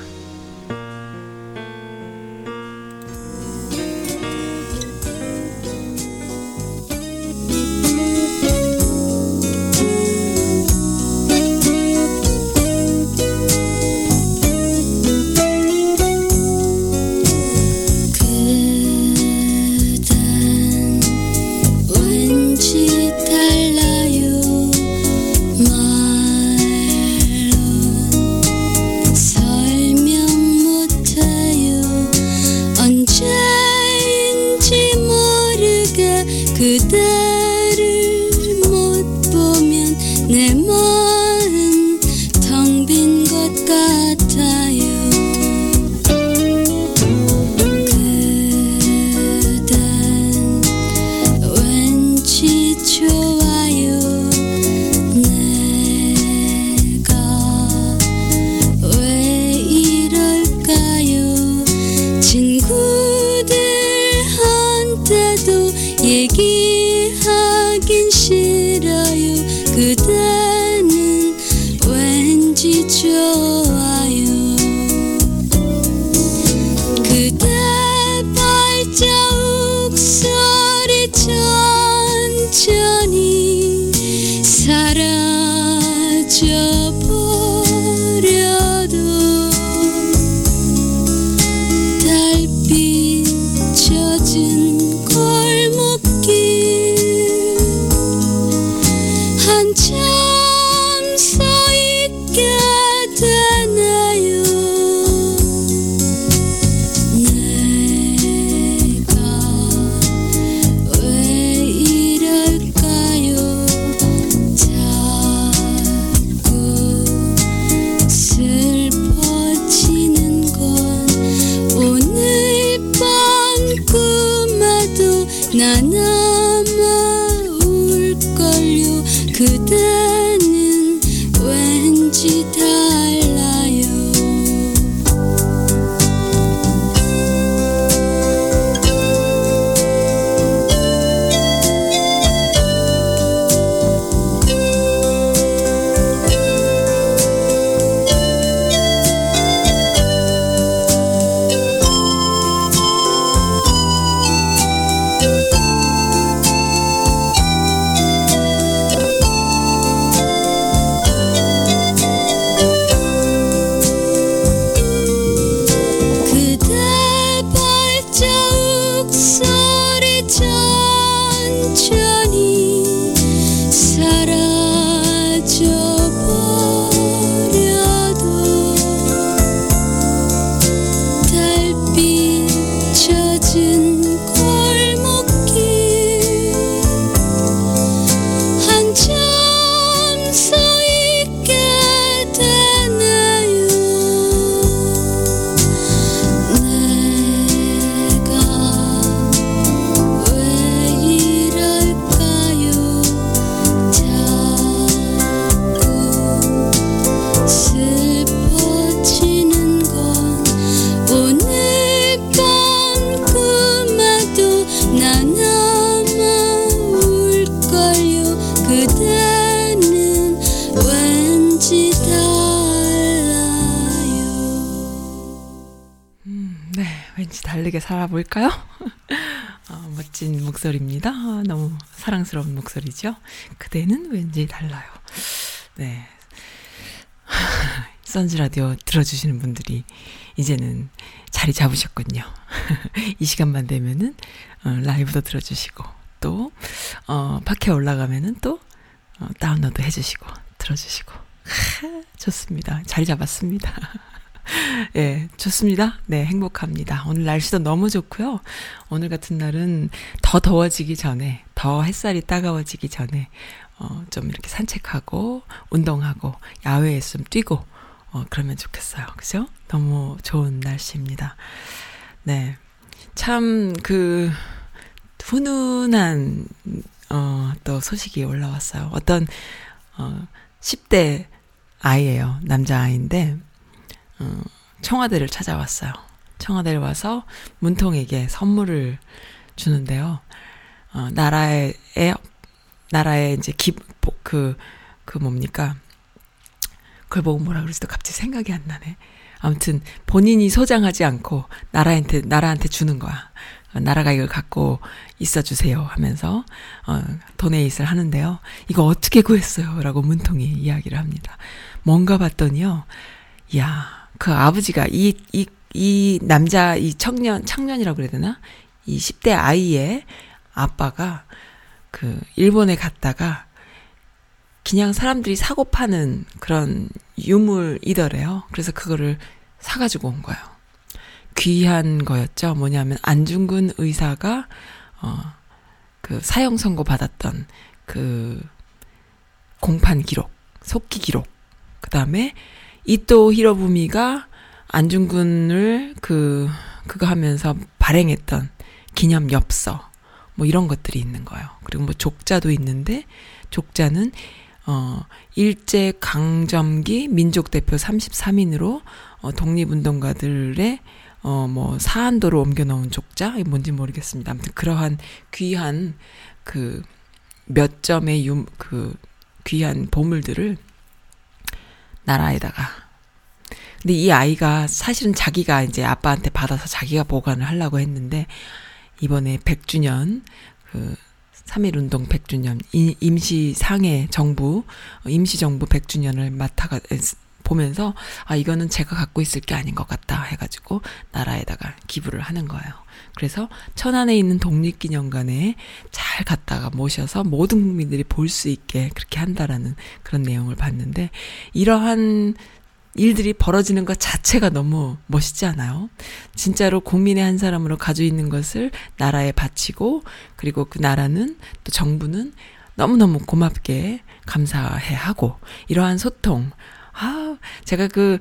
목소리죠? 그대는 왠지 달라요. 네. 선즈 라디오 들어주시는 분들이 이제는 자리 잡으셨군요. 이 시간만 되면은 어, 라이브도 들어주시고 또 어, 팟캐 올라가면은 또 어, 다운로드 해주시고 들어주시고 하, 좋습니다. 자리 잡았습니다. 예, 좋습니다. 네, 행복합니다. 오늘 날씨도 너무 좋고요. 오늘 같은 날은 더 더워지기 전에, 더 햇살이 따가워지기 전에, 어, 좀 이렇게 산책하고, 운동하고, 야외에서 좀 뛰고, 어, 그러면 좋겠어요. 그죠? 너무 좋은 날씨입니다. 네. 참, 그, 훈훈한, 어, 또 소식이 올라왔어요. 어떤, 어, 10대 아이예요. 남자아이인데, 어, 청와대를 찾아왔어요. 청와대를 와서 문통에게 선물을 주는데요. 어, 나라의, 나라의 이제 기, 그, 그 뭡니까. 그걸 보고 뭐라 그러지도 갑자기 생각이 안 나네. 아무튼 본인이 소장하지 않고 나라한테, 나라한테 주는 거야. 어, 나라가 이걸 갖고 있어 주세요 하면서, 어, 도네이트를 하는데요. 이거 어떻게 구했어요? 라고 문통이 이야기를 합니다. 뭔가 봤더니요. 야, 그 아버지가 이, 이, 이 남자, 이 청년, 청년이라고 그래야 되나? 이 10대 아이의 아빠가 그 일본에 갔다가 그냥 사람들이 사고 파는 그런 유물이더래요. 그래서 그거를 사가지고 온 거예요. 귀한 거였죠. 뭐냐면 안중근 의사가 어 그 사형 선고 받았던 그 공판 기록, 속기 기록. 그다음에 이또 히로부미가 안중근을 그 그거 하면서 발행했던 기념 엽서 뭐 이런 것들이 있는 거예요. 그리고 뭐 족자도 있는데 족자는 어 일제 강점기 민족 대표 33인으로 어 독립운동가들의 어뭐 사한도로 옮겨 놓은 족자 이 뭔지 모르겠습니다. 아무튼 그러한 귀한 그 몇 점의 유 그 귀한 보물들을 나라에다가 근데 이 아이가 사실은 자기가 이제 아빠한테 받아서 자기가 보관을 하려고 했는데 이번에 100주년 그 3.1 운동 100주년 임시 상해 정부 임시 정부 100주년을 맡아가 보면서 아 이거는 제가 갖고 있을 게 아닌 것 같다 해가지고 나라에다가 기부를 하는 거예요. 그래서 천안에 있는 독립기념관에 잘 갔다가 모셔서 모든 국민들이 볼 수 있게 그렇게 한다라는 그런 내용을 봤는데 이러한 일들이 벌어지는 것 자체가 너무 멋있지 않아요? 진짜로 국민의 한 사람으로 가지고 있는 것을 나라에 바치고 그리고 그 나라는 또 정부는 너무너무 고맙게 감사해 하고 이러한 소통 아, 제가 그,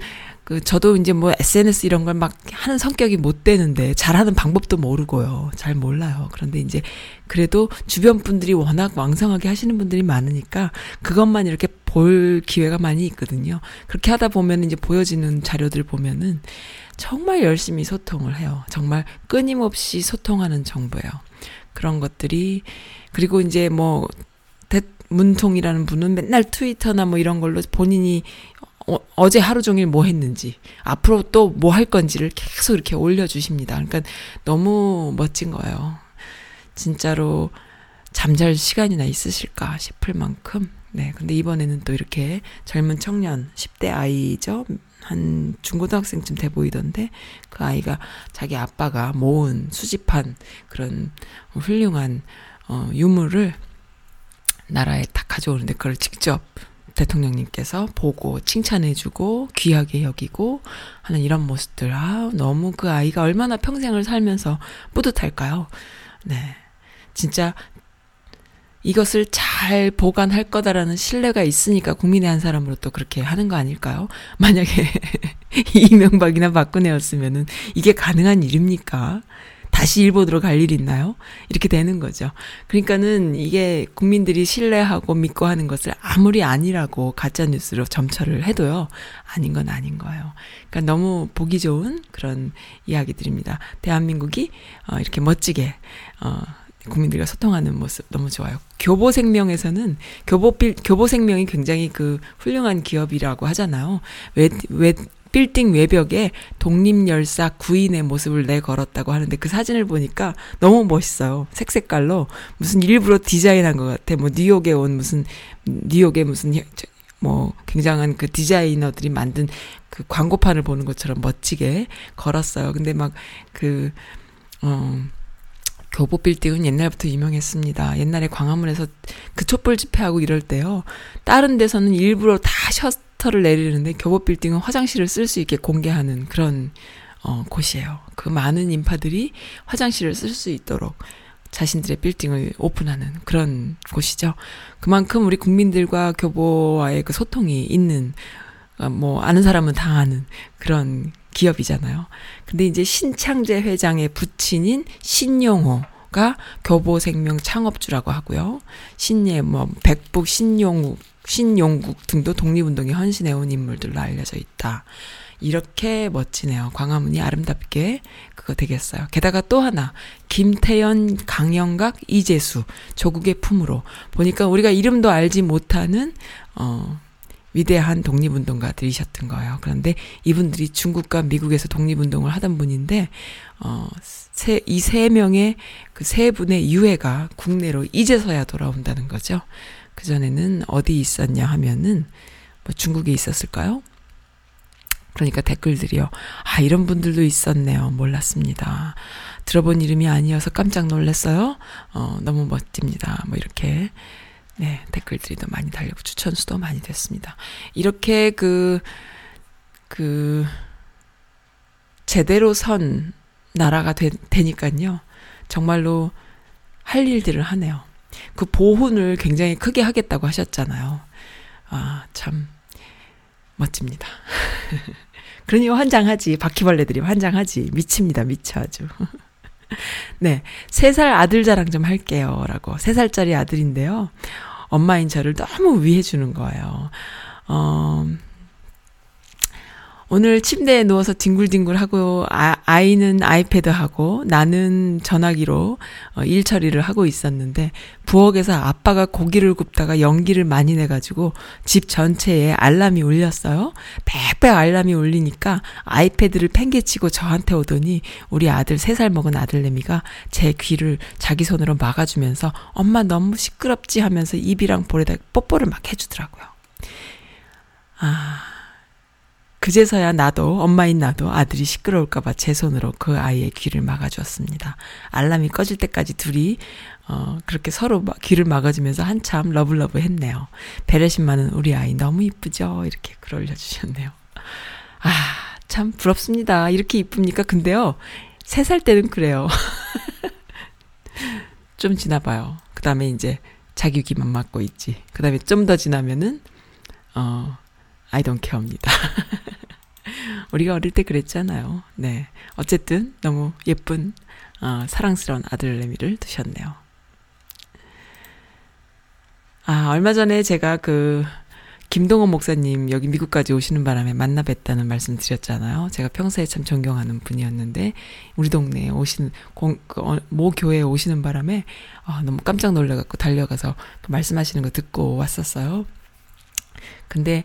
그, 저도 이제 뭐 SNS 이런 걸 막 하는 성격이 못 되는데, 잘하는 방법도 모르고요. 잘 몰라요. 그런데 이제, 그래도 주변 분들이 워낙 왕성하게 하시는 분들이 많으니까, 그것만 이렇게 볼 기회가 많이 있거든요. 그렇게 하다 보면 이제 보여지는 자료들 보면은, 정말 열심히 소통을 해요. 정말 끊임없이 소통하는 정보예요. 그런 것들이, 그리고 이제 뭐, 문통이라는 분은 맨날 트위터나 뭐 이런 걸로 본인이 어, 제 하루 종일 뭐 했는지, 앞으로 또 뭐 할 건지를 계속 이렇게 올려주십니다. 그러니까 너무 멋진 거예요. 진짜로 잠잘 시간이나 있으실까 싶을 만큼. 네. 근데 이번에는 또 이렇게 젊은 청년, 10대 아이죠. 한 중고등학생쯤 돼 보이던데 그 아이가 자기 아빠가 모은 수집한 그런 훌륭한 어 유물을 나라에 딱 가져오는데 그걸 직접 대통령님께서 보고 칭찬해주고 귀하게 여기고 하는 이런 모습들 아 너무 그 아이가 얼마나 평생을 살면서 뿌듯할까요? 네, 진짜 이것을 잘 보관할 거다라는 신뢰가 있으니까 국민의 한 사람으로 또 그렇게 하는 거 아닐까요? 만약에 이명박이나 박근혜였으면은 이게 가능한 일입니까? 다시 일본으로 갈 일이 있나요? 이렇게 되는 거죠. 그러니까는 이게 국민들이 신뢰하고 믿고 하는 것을 아무리 아니라고 가짜 뉴스로 점철을 해도요, 아닌 건 아닌 거예요. 그러니까 너무 보기 좋은 그런 이야기들입니다. 대한민국이, 어, 이렇게 멋지게, 어, 국민들과 소통하는 모습 너무 좋아요. 교보생명에서는 교보빌 교보생명이 굉장히 그 훌륭한 기업이라고 하잖아요. 왜왜 빌딩 외벽에 독립열사 구인의 모습을 내걸었다고 하는데 그 사진을 보니까 너무 멋있어요. 색색깔로 무슨 일부러 디자인한 것 같아. 뭐 뉴욕에 온 무슨 뉴욕에 무슨 뭐 굉장한 그 디자이너들이 만든 그 광고판을 보는 것처럼 멋지게 걸었어요. 근데 막 그 어. 교보 빌딩은 옛날부터 유명했습니다. 옛날에 광화문에서 그 촛불 집회하고 이럴 때요. 다른 데서는 일부러 다 셔 터를 내리는데 교보 빌딩은 화장실을 쓸 수 있게 공개하는 그런 어, 곳이에요. 그 많은 인파들이 화장실을 쓸 수 있도록 자신들의 빌딩을 오픈하는 그런 곳이죠. 그만큼 우리 국민들과 교보와의 그 소통이 있는 어, 뭐 아는 사람은 다 아는 그런 기업이잖아요. 근데 이제 신창재 회장의 부친인 신용호 가 교보생명 창업주라고 하고요. 신예, 뭐, 백북 신용국, 신용국 등도 독립운동에 헌신해온 인물들로 알려져 있다. 이렇게 멋지네요. 광화문이 아름답게 그거 되겠어요. 게다가 또 하나 김태연, 강영각, 이재수 조국의 품으로 보니까 우리가 이름도 알지 못하는 어 위대한 독립운동가들이셨던 거예요. 그런데 이분들이 중국과 미국에서 독립운동을 하던 분인데, 어, 세, 이세 명의 그 세 분의 유해가 국내로 이제서야 돌아온다는 거죠. 그전에는 어디 있었냐 하면은, 뭐 중국에 있었을까요? 그러니까 댓글들이요. 아, 이런 분들도 있었네요. 몰랐습니다. 들어본 이름이 아니어서 깜짝 놀랐어요. 어, 너무 멋집니다. 뭐 이렇게. 네, 댓글들이 더 많이 달리고 추천 수도 많이 됐습니다. 이렇게 그, 그, 제대로 선 나라가 되, 되니까요. 정말로 할 일들을 하네요. 그 보훈을 굉장히 크게 하겠다고 하셨잖아요. 아, 참, 멋집니다. 그러니 환장하지. 바퀴벌레들이 환장하지. 미칩니다. 미쳐 아주. 네. 세 살 아들 자랑 좀 할게요. 라고. 세 살짜리 아들인데요. 엄마인 저를 너무 위해주는 거예요. 어, 오늘 침대에 누워서 뒹굴뒹굴 하고, 아, 아이는 아이패드 하고, 나는 전화기로 어, 일 처리를 하고 있었는데, 부엌에서 아빠가 고기를 굽다가 연기를 많이 내가지고, 집 전체에 알람이 울렸어요. 빽빽 알람이 울리니까, 아이패드를 팽개치고 저한테 오더니, 우리 아들, 3살 먹은 아들내미가 제 귀를 자기 손으로 막아주면서, 엄마 너무 시끄럽지 하면서 입이랑 볼에다 뽀뽀를 막 해주더라고요. 아. 그제서야 나도 엄마인 나도 아들이 시끄러울까봐 제 손으로 그 아이의 귀를 막아주었습니다. 알람이 꺼질 때까지 둘이 어 그렇게 서로 막 귀를 막아주면서 한참 love love 했네요. 배려심 많은 우리 아이 너무 이쁘죠? 이렇게 글 올려주셨네요. 아, 참 부럽습니다. 이렇게 이쁩니까? 근데요, 세 살 때는 그래요. 좀 지나봐요. 그 다음에 이제 자기 귀만 막고 있지. 그 다음에 좀 더 지나면은, 어, I don't care입니다. 우리가 어릴 때 그랬잖아요. 네. 어쨌든 너무 예쁜 어, 사랑스러운 아들내미를 두셨네요. 아, 얼마 전에 제가 그 김동원 목사님 여기 미국까지 오시는 바람에 만나 뵀다는 말씀 드렸잖아요. 제가 평소에 참 존경하는 분이었는데 우리 동네에 오시는 공, 그, 어, 모 교회에 오시는 바람에 아, 너무 깜짝 놀래갖고 달려가서 그 말씀하시는 거 듣고 왔었어요. 근데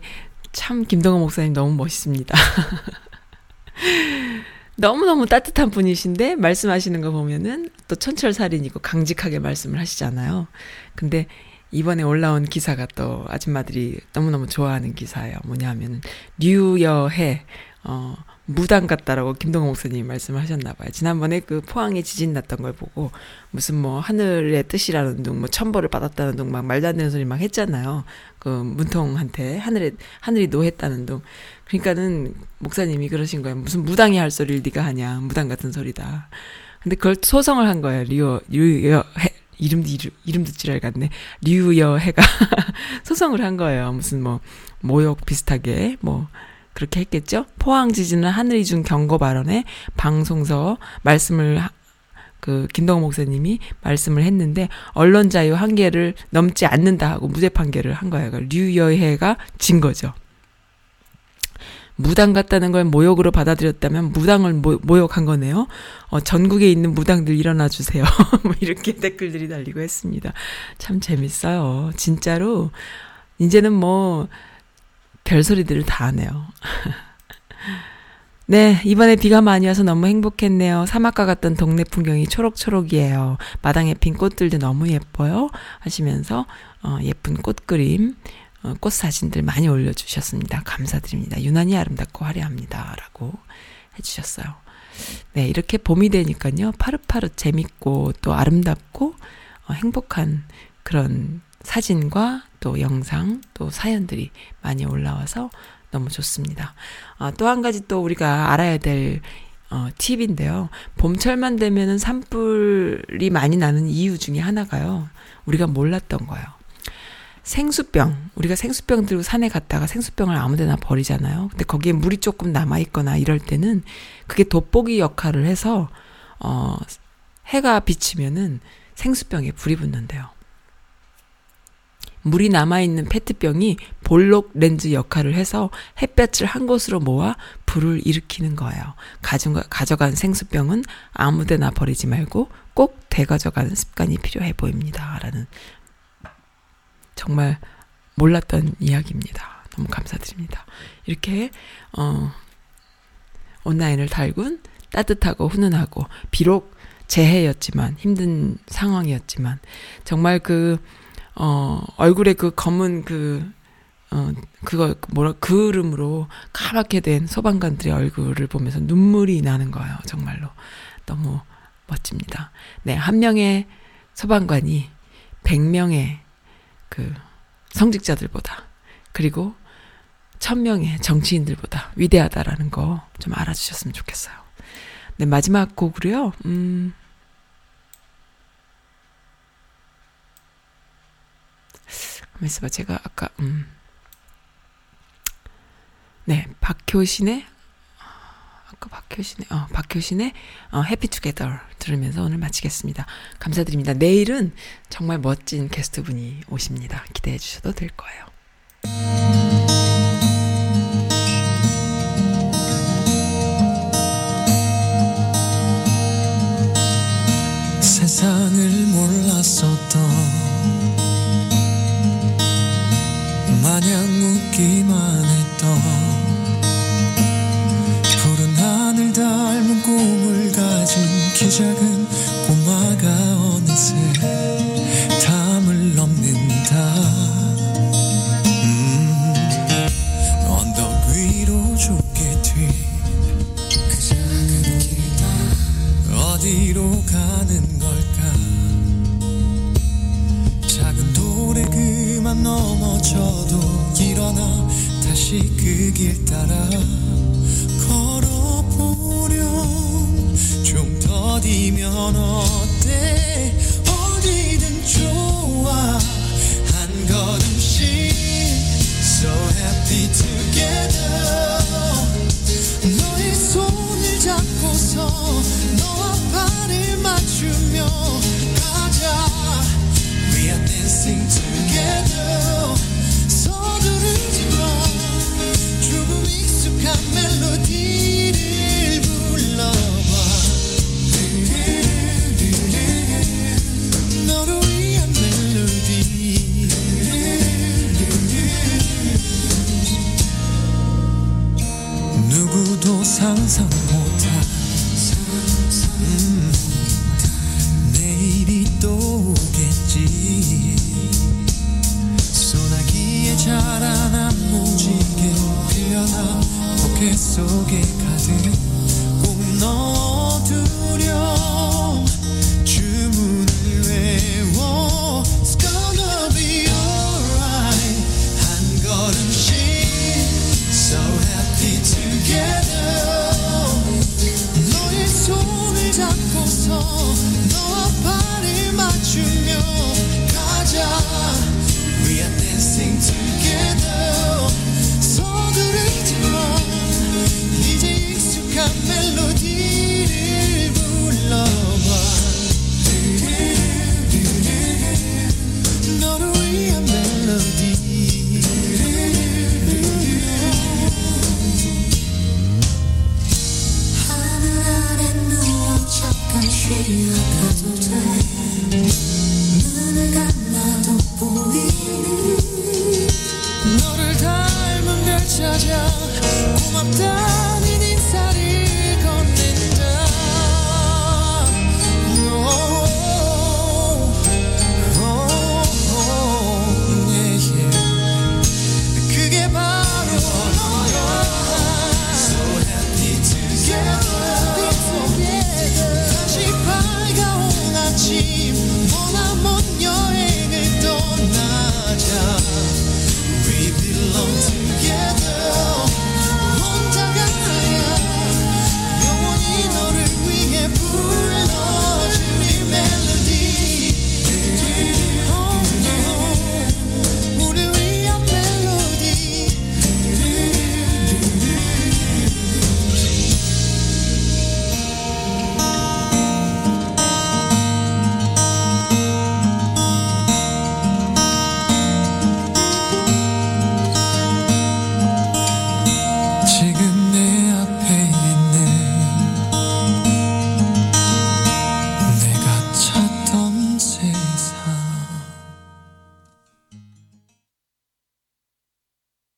참 김동원 목사님 너무 멋있습니다. 너무너무 따뜻한 분이신데 말씀하시는 거 보면은 또 천철살인이고 강직하게 말씀을 하시잖아요. 근데 이번에 올라온 기사가 또 아줌마들이 너무너무 좋아하는 기사예요. 뭐냐 하면 류여해 어 무당 같다라고 김동호 목사님이 말씀하셨나 봐요. 지난번에 그 포항에 지진 났던 걸 보고 무슨 뭐 하늘의 뜻이라는 둥, 뭐 천벌을 받았다는 둥 막 말도 안 되는 소리 막 했잖아요. 그 문통한테 하늘에 하늘이 노했다는 둥. 그러니까는 목사님이 그러신 거예요. 무슨 무당이 할 소리를 네가 하냐. 무당 같은 소리다. 근데 그걸 소송을 한 거예요. 류여 류여 이름도 이름, 이름도 지랄 같네. 류여해가 소송을 한 거예요. 무슨 뭐 모욕 비슷하게 뭐 그렇게 했겠죠. 포항 지진은 하늘이 준 경고 발언에 방송서 말씀을 그 김동호 목사님이 말씀을 했는데 언론 자유 한계를 넘지 않는다 하고 무죄 판결을 한 거예요. 그러니까 류여해가 진 거죠. 무당 같다는 걸 모욕으로 받아들였다면 무당을 모, 모욕한 거네요. 어, 전국에 있는 무당들 일어나 주세요. 뭐 이렇게 댓글들이 달리고 했습니다. 참 재밌어요. 진짜로 이제는 뭐 별소리들을 다 하네요. 네, 이번에 비가 많이 와서 너무 행복했네요. 사막과 같던 동네 풍경이 초록초록이에요. 마당에 핀 꽃들도 너무 예뻐요. 하시면서 어, 예쁜 꽃 그림 어, 꽃 사진들 많이 올려주셨습니다. 감사드립니다. 유난히 아름답고 화려합니다. 라고 해주셨어요. 네, 이렇게 봄이 되니까요. 파릇파릇 재밌고 또 아름답고 어, 행복한 그런 사진과 또 영상 또 사연들이 많이 올라와서 너무 좋습니다. 어, 또한 가지 또 우리가 알아야 될 어, 팁인데요. 봄철만 되면은 산불이 많이 나는 이유 중에 하나가요. 우리가 몰랐던 거예요. 생수병. 우리가 생수병 들고 산에 갔다가 생수병을 아무 데나 버리잖아요. 근데 거기에 물이 조금 남아있거나 이럴 때는 그게 돋보기 역할을 해서, 어, 해가 비치면은 생수병에 불이 붙는데요. 물이 남아있는 페트병이 볼록 렌즈 역할을 해서 햇볕을 한 곳으로 모아 불을 일으키는 거예요. 가져간 생수병은 아무 데나 버리지 말고 꼭 되가져가는 습관이 필요해 보입니다. 라는 정말 몰랐던 이야기입니다. 너무 감사드립니다. 이렇게 어 온라인을 달군 따뜻하고 훈훈하고 비록 재해였지만 힘든 상황이었지만 정말 그 어 얼굴에 그 검은 그 어, 그거, 뭐라, 그름으로 까맣게 된 소방관들의 얼굴을 보면서 눈물이 나는 거예요. 정말로. 너무 멋집니다. 네, 한 명의 소방관이 100명의 그 성직자들보다 그리고 천명의 정치인들보다 위대하다라는 거 좀 알아주셨으면 좋겠어요. 네, 마지막 곡으로요, 음, 가만 있어봐. 제가 아까, 음, 네, 박효신의, 아까 박효신의, 어, 박효신의, 어, 해피 투게더 들으면서 오늘 마치겠습니다. 감사드립니다. 내일은 정말 멋진 게스트분이 오십니다. 기대해 주셔도 될 거예요. Oh.